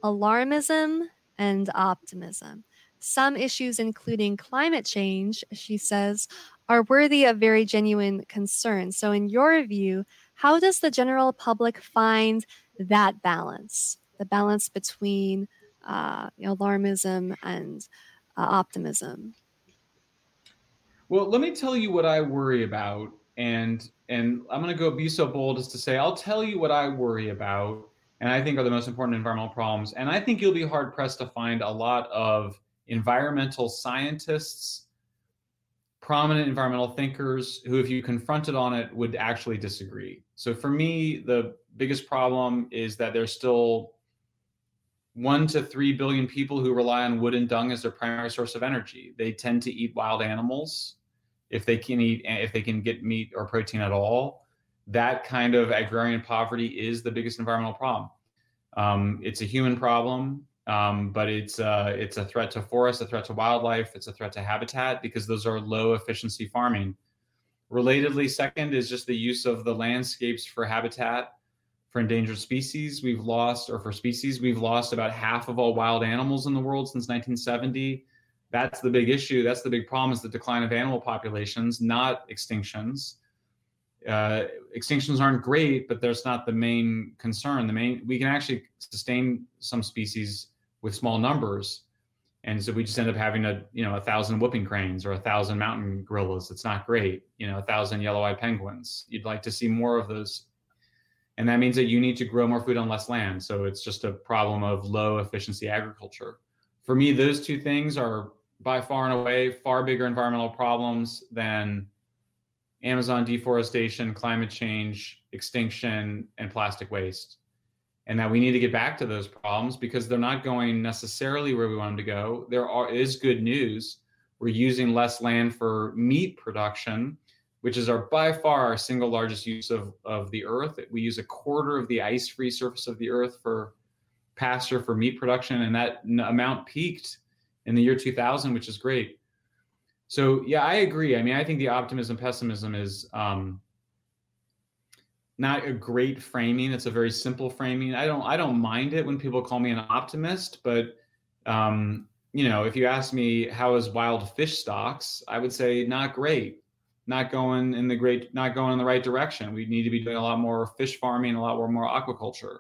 alarmism and optimism. Some issues, including climate change, she says, are worthy of very genuine concern. So, in your view, how does the general public find that balance, the balance between uh, alarmism and uh, optimism? Well, let me tell you what I worry about, and and I'm going to go be so bold as to say I'll tell you what I worry about, and I think are the most important environmental problems. And I think you'll be hard pressed to find a lot of environmental scientists, prominent environmental thinkers who, if you confronted on it, would actually disagree. So for me, the biggest problem is that there's still one to three billion people who rely on wood and dung as their primary source of energy. They tend to eat wild animals if they can eat if they can get meat or protein at all that kind of agrarian poverty is the biggest environmental problem um, it's a human problem um, but it's uh, it's a threat to forests a threat to wildlife it's a threat to habitat because those are low efficiency farming relatedly second is just the use of the landscapes for habitat for endangered species we've lost or for species we've lost about half of all wild animals in the world since 1970 that's the big issue. That's the big problem is the decline of animal populations, not extinctions. Uh, extinctions aren't great, but that's not the main concern. The main we can actually sustain some species with small numbers, and so we just end up having a you know a thousand whooping cranes or a thousand mountain gorillas. It's not great. You know, a thousand yellow-eyed penguins. You'd like to see more of those, and that means that you need to grow more food on less land. So it's just a problem of low efficiency agriculture. For me, those two things are by far and away far bigger environmental problems than Amazon deforestation, climate change, extinction, and plastic waste. And that we need to get back to those problems because they're not going necessarily where we want them to go. There are, is good news. We're using less land for meat production, which is our by far our single largest use of, of the earth. We use a quarter of the ice free surface of the earth for pasture for meat production, and that amount peaked in the year 2000, which is great. So yeah, I agree. I mean, I think the optimism pessimism is um, not a great framing. It's a very simple framing. I don't I don't mind it when people call me an optimist, but um, you know, if you ask me how is wild fish stocks, I would say not great. Not going in the great, not going in the right direction. We need to be doing a lot more fish farming, a lot more more aquaculture.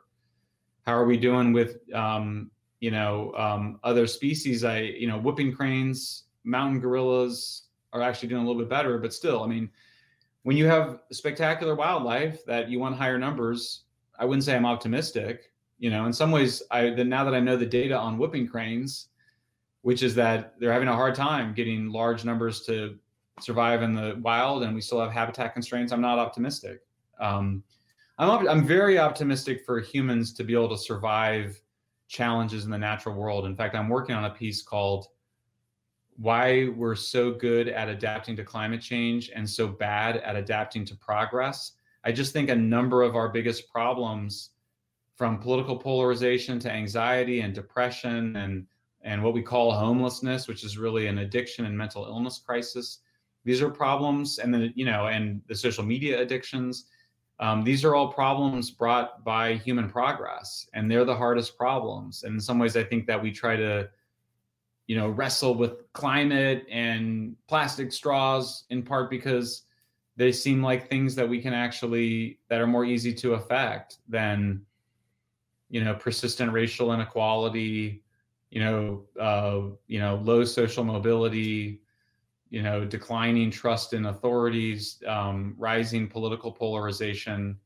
How are we doing with um, you know um, other species i you know whooping cranes mountain gorillas are actually doing a little bit better but still i mean when you have spectacular wildlife that you want higher numbers i wouldn't say i'm optimistic you know in some ways i the, now that i know the data on whooping cranes which is that they're having a hard time getting large numbers to survive in the wild and we still have habitat constraints i'm not optimistic um, I'm, op- I'm very optimistic for humans to be able to survive challenges in the natural world. In fact, I'm working on a piece called Why We're So Good at Adapting to Climate Change and So Bad at Adapting to Progress. I just think a number of our biggest problems, from political polarization to anxiety and depression and and what we call homelessness, which is really an addiction and mental illness crisis. These are problems, and then you know, and the social media addictions um, these are all problems brought by human progress, and they're the hardest problems. And in some ways, I think that we try to, you know, wrestle with climate and plastic straws in part because they seem like things that we can actually that are more easy to affect than, you know, persistent racial inequality, you know, uh, you know, low social mobility, you know, declining trust in authorities, um, rising political polarization.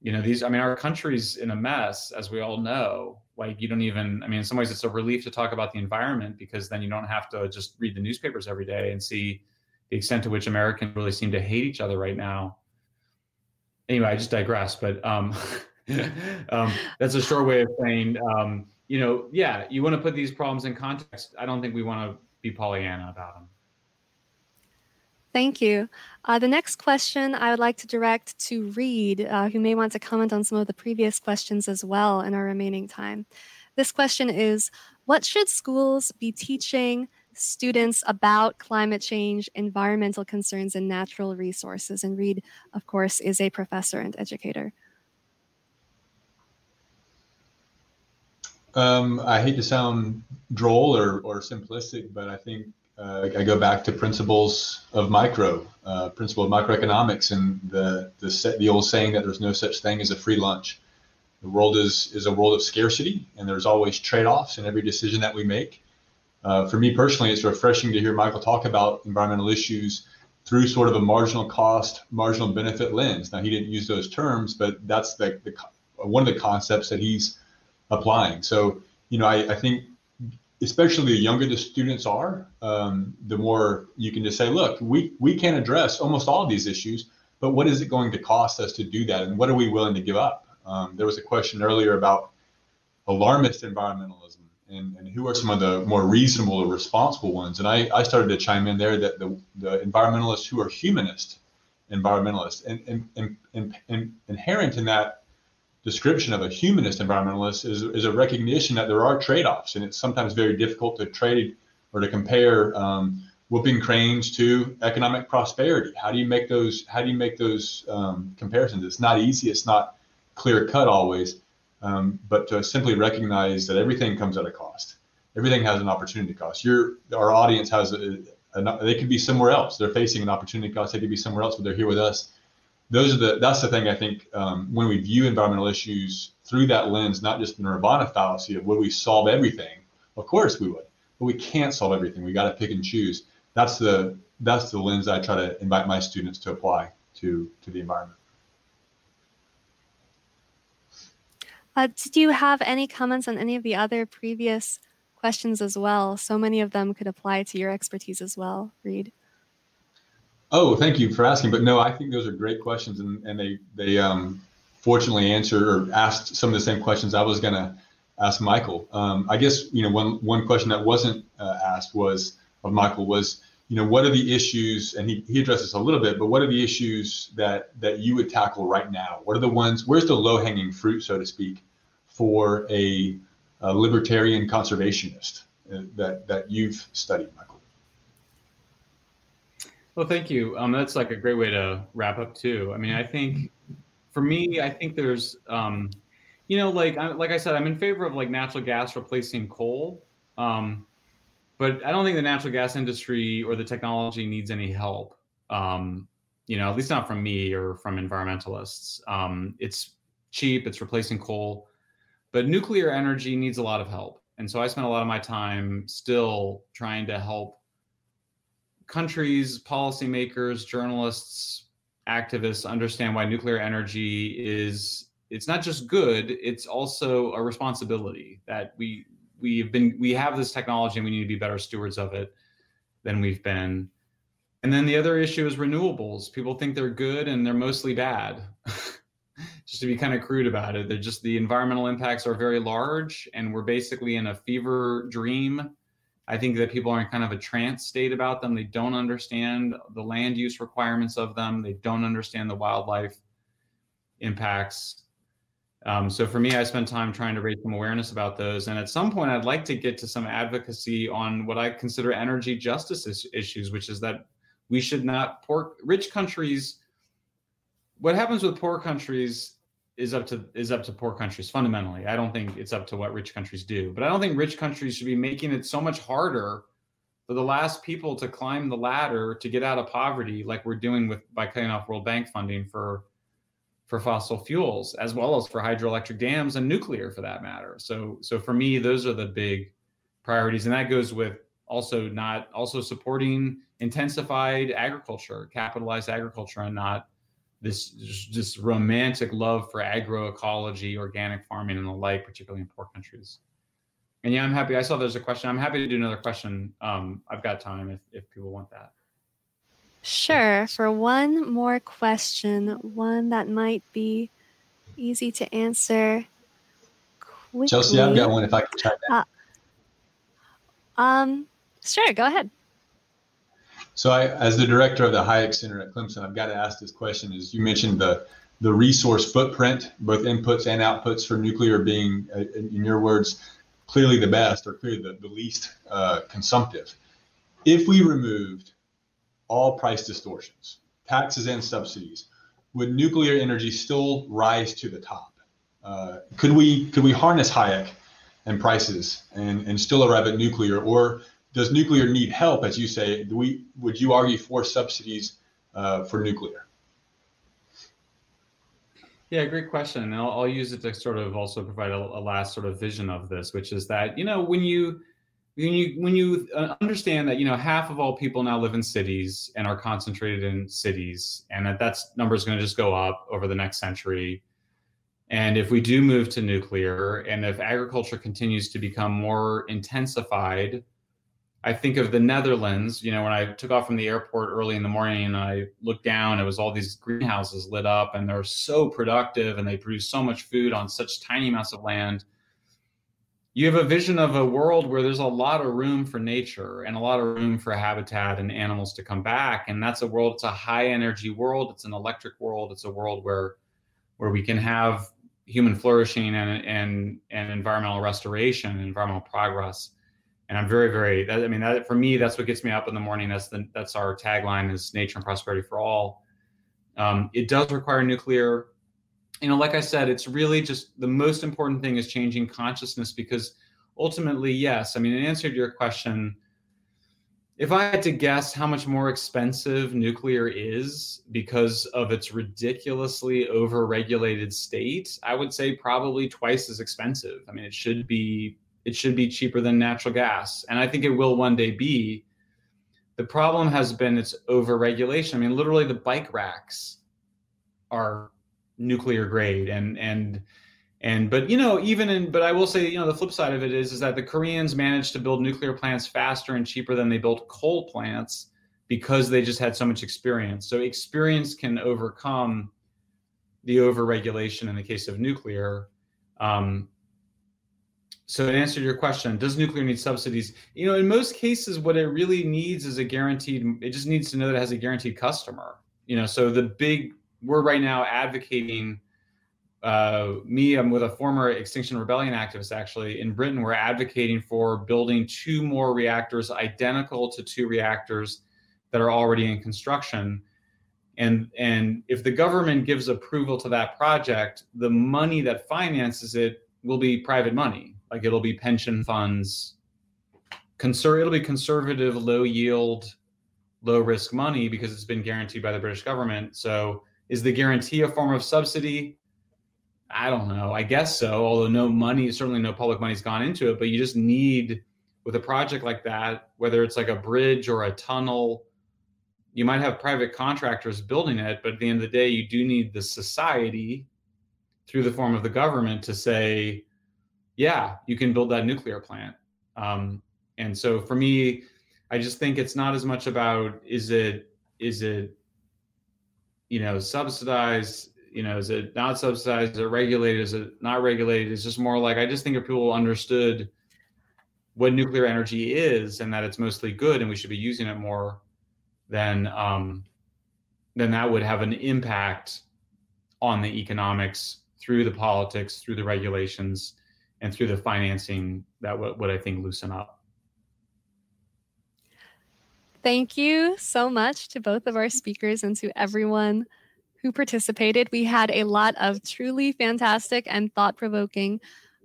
You know, these, I mean, our country's in a mess, as we all know. Like, you don't even, I mean, in some ways, it's a relief to talk about the environment because then you don't have to just read the newspapers every day and see the extent to which Americans really seem to hate each other right now. Anyway, I just digress, but um, [LAUGHS] um, that's a short way of saying, um, you know, yeah, you want to put these problems in context. I don't think we want to be Pollyanna about them. Thank you. Uh, the next question I would like to direct to Reed, uh, who may want to comment on some of the previous questions as well in our remaining time. This question is What should schools be teaching students about climate change, environmental concerns, and natural resources? And Reed, of course, is a professor and educator. Um, I hate to sound droll or, or simplistic, but I think uh, I go back to principles of micro, uh, principle of microeconomics, and the the set, the old saying that there's no such thing as a free lunch. The world is is a world of scarcity, and there's always trade-offs in every decision that we make. Uh, for me personally, it's refreshing to hear Michael talk about environmental issues through sort of a marginal cost, marginal benefit lens. Now, he didn't use those terms, but that's the, the one of the concepts that he's applying. So, you know, I, I think especially the younger the students are, um, the more you can just say, look, we, we can address almost all of these issues, but what is it going to cost us to do that? And what are we willing to give up? Um, there was a question earlier about alarmist environmentalism and, and who are some of the more reasonable or responsible ones. And I, I started to chime in there that the, the environmentalists who are humanist environmentalists and, and, and, and, and inherent in that description of a humanist environmentalist is, is a recognition that there are trade-offs and it's sometimes very difficult to trade or to compare um, whooping cranes to economic prosperity. How do you make those how do you make those um, comparisons? It's not easy it's not clear cut always um, but to simply recognize that everything comes at a cost. Everything has an opportunity cost. Your our audience has a, a, they could be somewhere else. They're facing an opportunity cost. They could be somewhere else but they're here with us those are the that's the thing I think um, when we view environmental issues through that lens, not just the nirvana fallacy of would we solve everything? Of course we would, but we can't solve everything. We got to pick and choose. That's the that's the lens I try to invite my students to apply to to the environment. Uh, did you have any comments on any of the other previous questions as well? So many of them could apply to your expertise as well, Reed. Oh, thank you for asking. But no, I think those are great questions, and, and they they um, fortunately answered or asked some of the same questions I was going to ask Michael. Um, I guess you know one one question that wasn't uh, asked was of Michael was you know what are the issues, and he he addressed this a little bit, but what are the issues that that you would tackle right now? What are the ones? Where's the low hanging fruit, so to speak, for a, a libertarian conservationist uh, that that you've studied, Michael? Well, thank you. Um, that's like a great way to wrap up too. I mean, I think for me, I think there's, um, you know, like like I said, I'm in favor of like natural gas replacing coal, um, but I don't think the natural gas industry or the technology needs any help. Um, you know, at least not from me or from environmentalists. Um, it's cheap. It's replacing coal, but nuclear energy needs a lot of help. And so I spend a lot of my time still trying to help countries, policymakers, journalists, activists understand why nuclear energy is it's not just good, it's also a responsibility that we we've been we have this technology and we need to be better stewards of it than we've been. And then the other issue is renewables. People think they're good and they're mostly bad. [LAUGHS] just to be kind of crude about it, they're just the environmental impacts are very large and we're basically in a fever dream I think that people are in kind of a trance state about them. They don't understand the land use requirements of them. They don't understand the wildlife impacts. Um, so for me, I spend time trying to raise some awareness about those. And at some point, I'd like to get to some advocacy on what I consider energy justice is- issues, which is that we should not poor rich countries. What happens with poor countries is up to is up to poor countries fundamentally. I don't think it's up to what rich countries do. But I don't think rich countries should be making it so much harder for the last people to climb the ladder to get out of poverty like we're doing with by cutting off World Bank funding for for fossil fuels as well as for hydroelectric dams and nuclear for that matter. So so for me those are the big priorities and that goes with also not also supporting intensified agriculture, capitalized agriculture and not this just romantic love for agroecology, organic farming, and the like, particularly in poor countries. And yeah, I'm happy. I saw there's a question. I'm happy to do another question. Um, I've got time if, if people want that. Sure. For one more question, one that might be easy to answer quickly. Chelsea, I've got one if I can chime in. Uh, um, sure, go ahead. So, I, as the director of the Hayek Center at Clemson, I've got to ask this question: As you mentioned, the the resource footprint, both inputs and outputs for nuclear being, uh, in your words, clearly the best or clearly the, the least uh, consumptive. If we removed all price distortions, taxes and subsidies, would nuclear energy still rise to the top? Uh, could we could we harness Hayek and prices and, and still arrive at nuclear, or does nuclear need help, as you say? We would you argue for subsidies uh, for nuclear? Yeah, great question. And I'll, I'll, use it to sort of also provide a, a, last sort of vision of this, which is that you know when you when you when you uh, understand that you know half of all people now live in cities and are concentrated in cities, and that that number is going to just go up over the next century. And if we do move to nuclear, and if agriculture continues to become more intensified I think of the Netherlands, you know, when I took off from the airport early in the morning and I looked down, it was all these greenhouses lit up and they're so productive and they produce so much food on such tiny amounts of land. You have a vision of a world where there's a lot of room for nature and a lot of room for habitat and animals to come back. And that's a world, it's a high energy world, it's an electric world, it's a world where where we can have human flourishing and and, and environmental restoration and environmental progress and I'm very, very. I mean, that for me, that's what gets me up in the morning. That's the that's our tagline is nature and prosperity for all. Um, it does require nuclear. You know, like I said, it's really just the most important thing is changing consciousness because ultimately, yes. I mean, in answer to your question, if I had to guess how much more expensive nuclear is because of its ridiculously over-regulated state, I would say probably twice as expensive. I mean, it should be it should be cheaper than natural gas. And I think it will one day be. The problem has been its overregulation. I mean, literally the bike racks are nuclear grade and and and but you know even in but i will say you know the flip side of it is is that the koreans managed to build nuclear plants faster and cheaper than they built coal plants because they just had so much experience so experience can overcome the overregulation in the case of nuclear um, so to answer your question, does nuclear need subsidies? You know, in most cases, what it really needs is a guaranteed. It just needs to know that it has a guaranteed customer. You know, so the big we're right now advocating. Uh, me, I'm with a former Extinction Rebellion activist actually in Britain. We're advocating for building two more reactors identical to two reactors that are already in construction. And and if the government gives approval to that project, the money that finances it will be private money like it'll be pension funds. Conser- it'll be conservative, low yield, low risk money because it's been guaranteed by the British government. So is the guarantee a form of subsidy? I don't know. I guess so. Although no money, certainly no public money's gone into it, but you just need with a project like that, whether it's like a bridge or a tunnel, you might have private contractors building it, but at the end of the day, you do need the society through the form of the government to say, yeah, you can build that nuclear plant. Um, and so for me, I just think it's not as much about is it is it you know subsidized you know is it not subsidized is it regulated is it not regulated it's just more like i just think if people understood what nuclear energy is and that it's mostly good and we should be using it more then um then that would have an impact on the economics through the politics through the regulations and through the financing that would, would I think loosen up. Thank you so much to both of our speakers and to everyone who participated. We had a lot of truly fantastic and thought provoking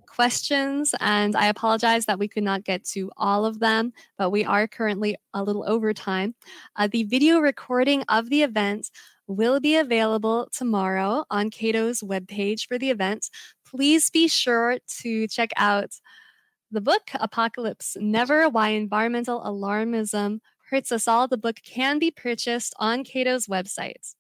questions, and I apologize that we could not get to all of them, but we are currently a little over time. Uh, the video recording of the event will be available tomorrow on Cato's webpage for the event please be sure to check out the book Apocalypse Never Why Environmental Alarmism Hurts Us All. The book can be purchased on Cato's website.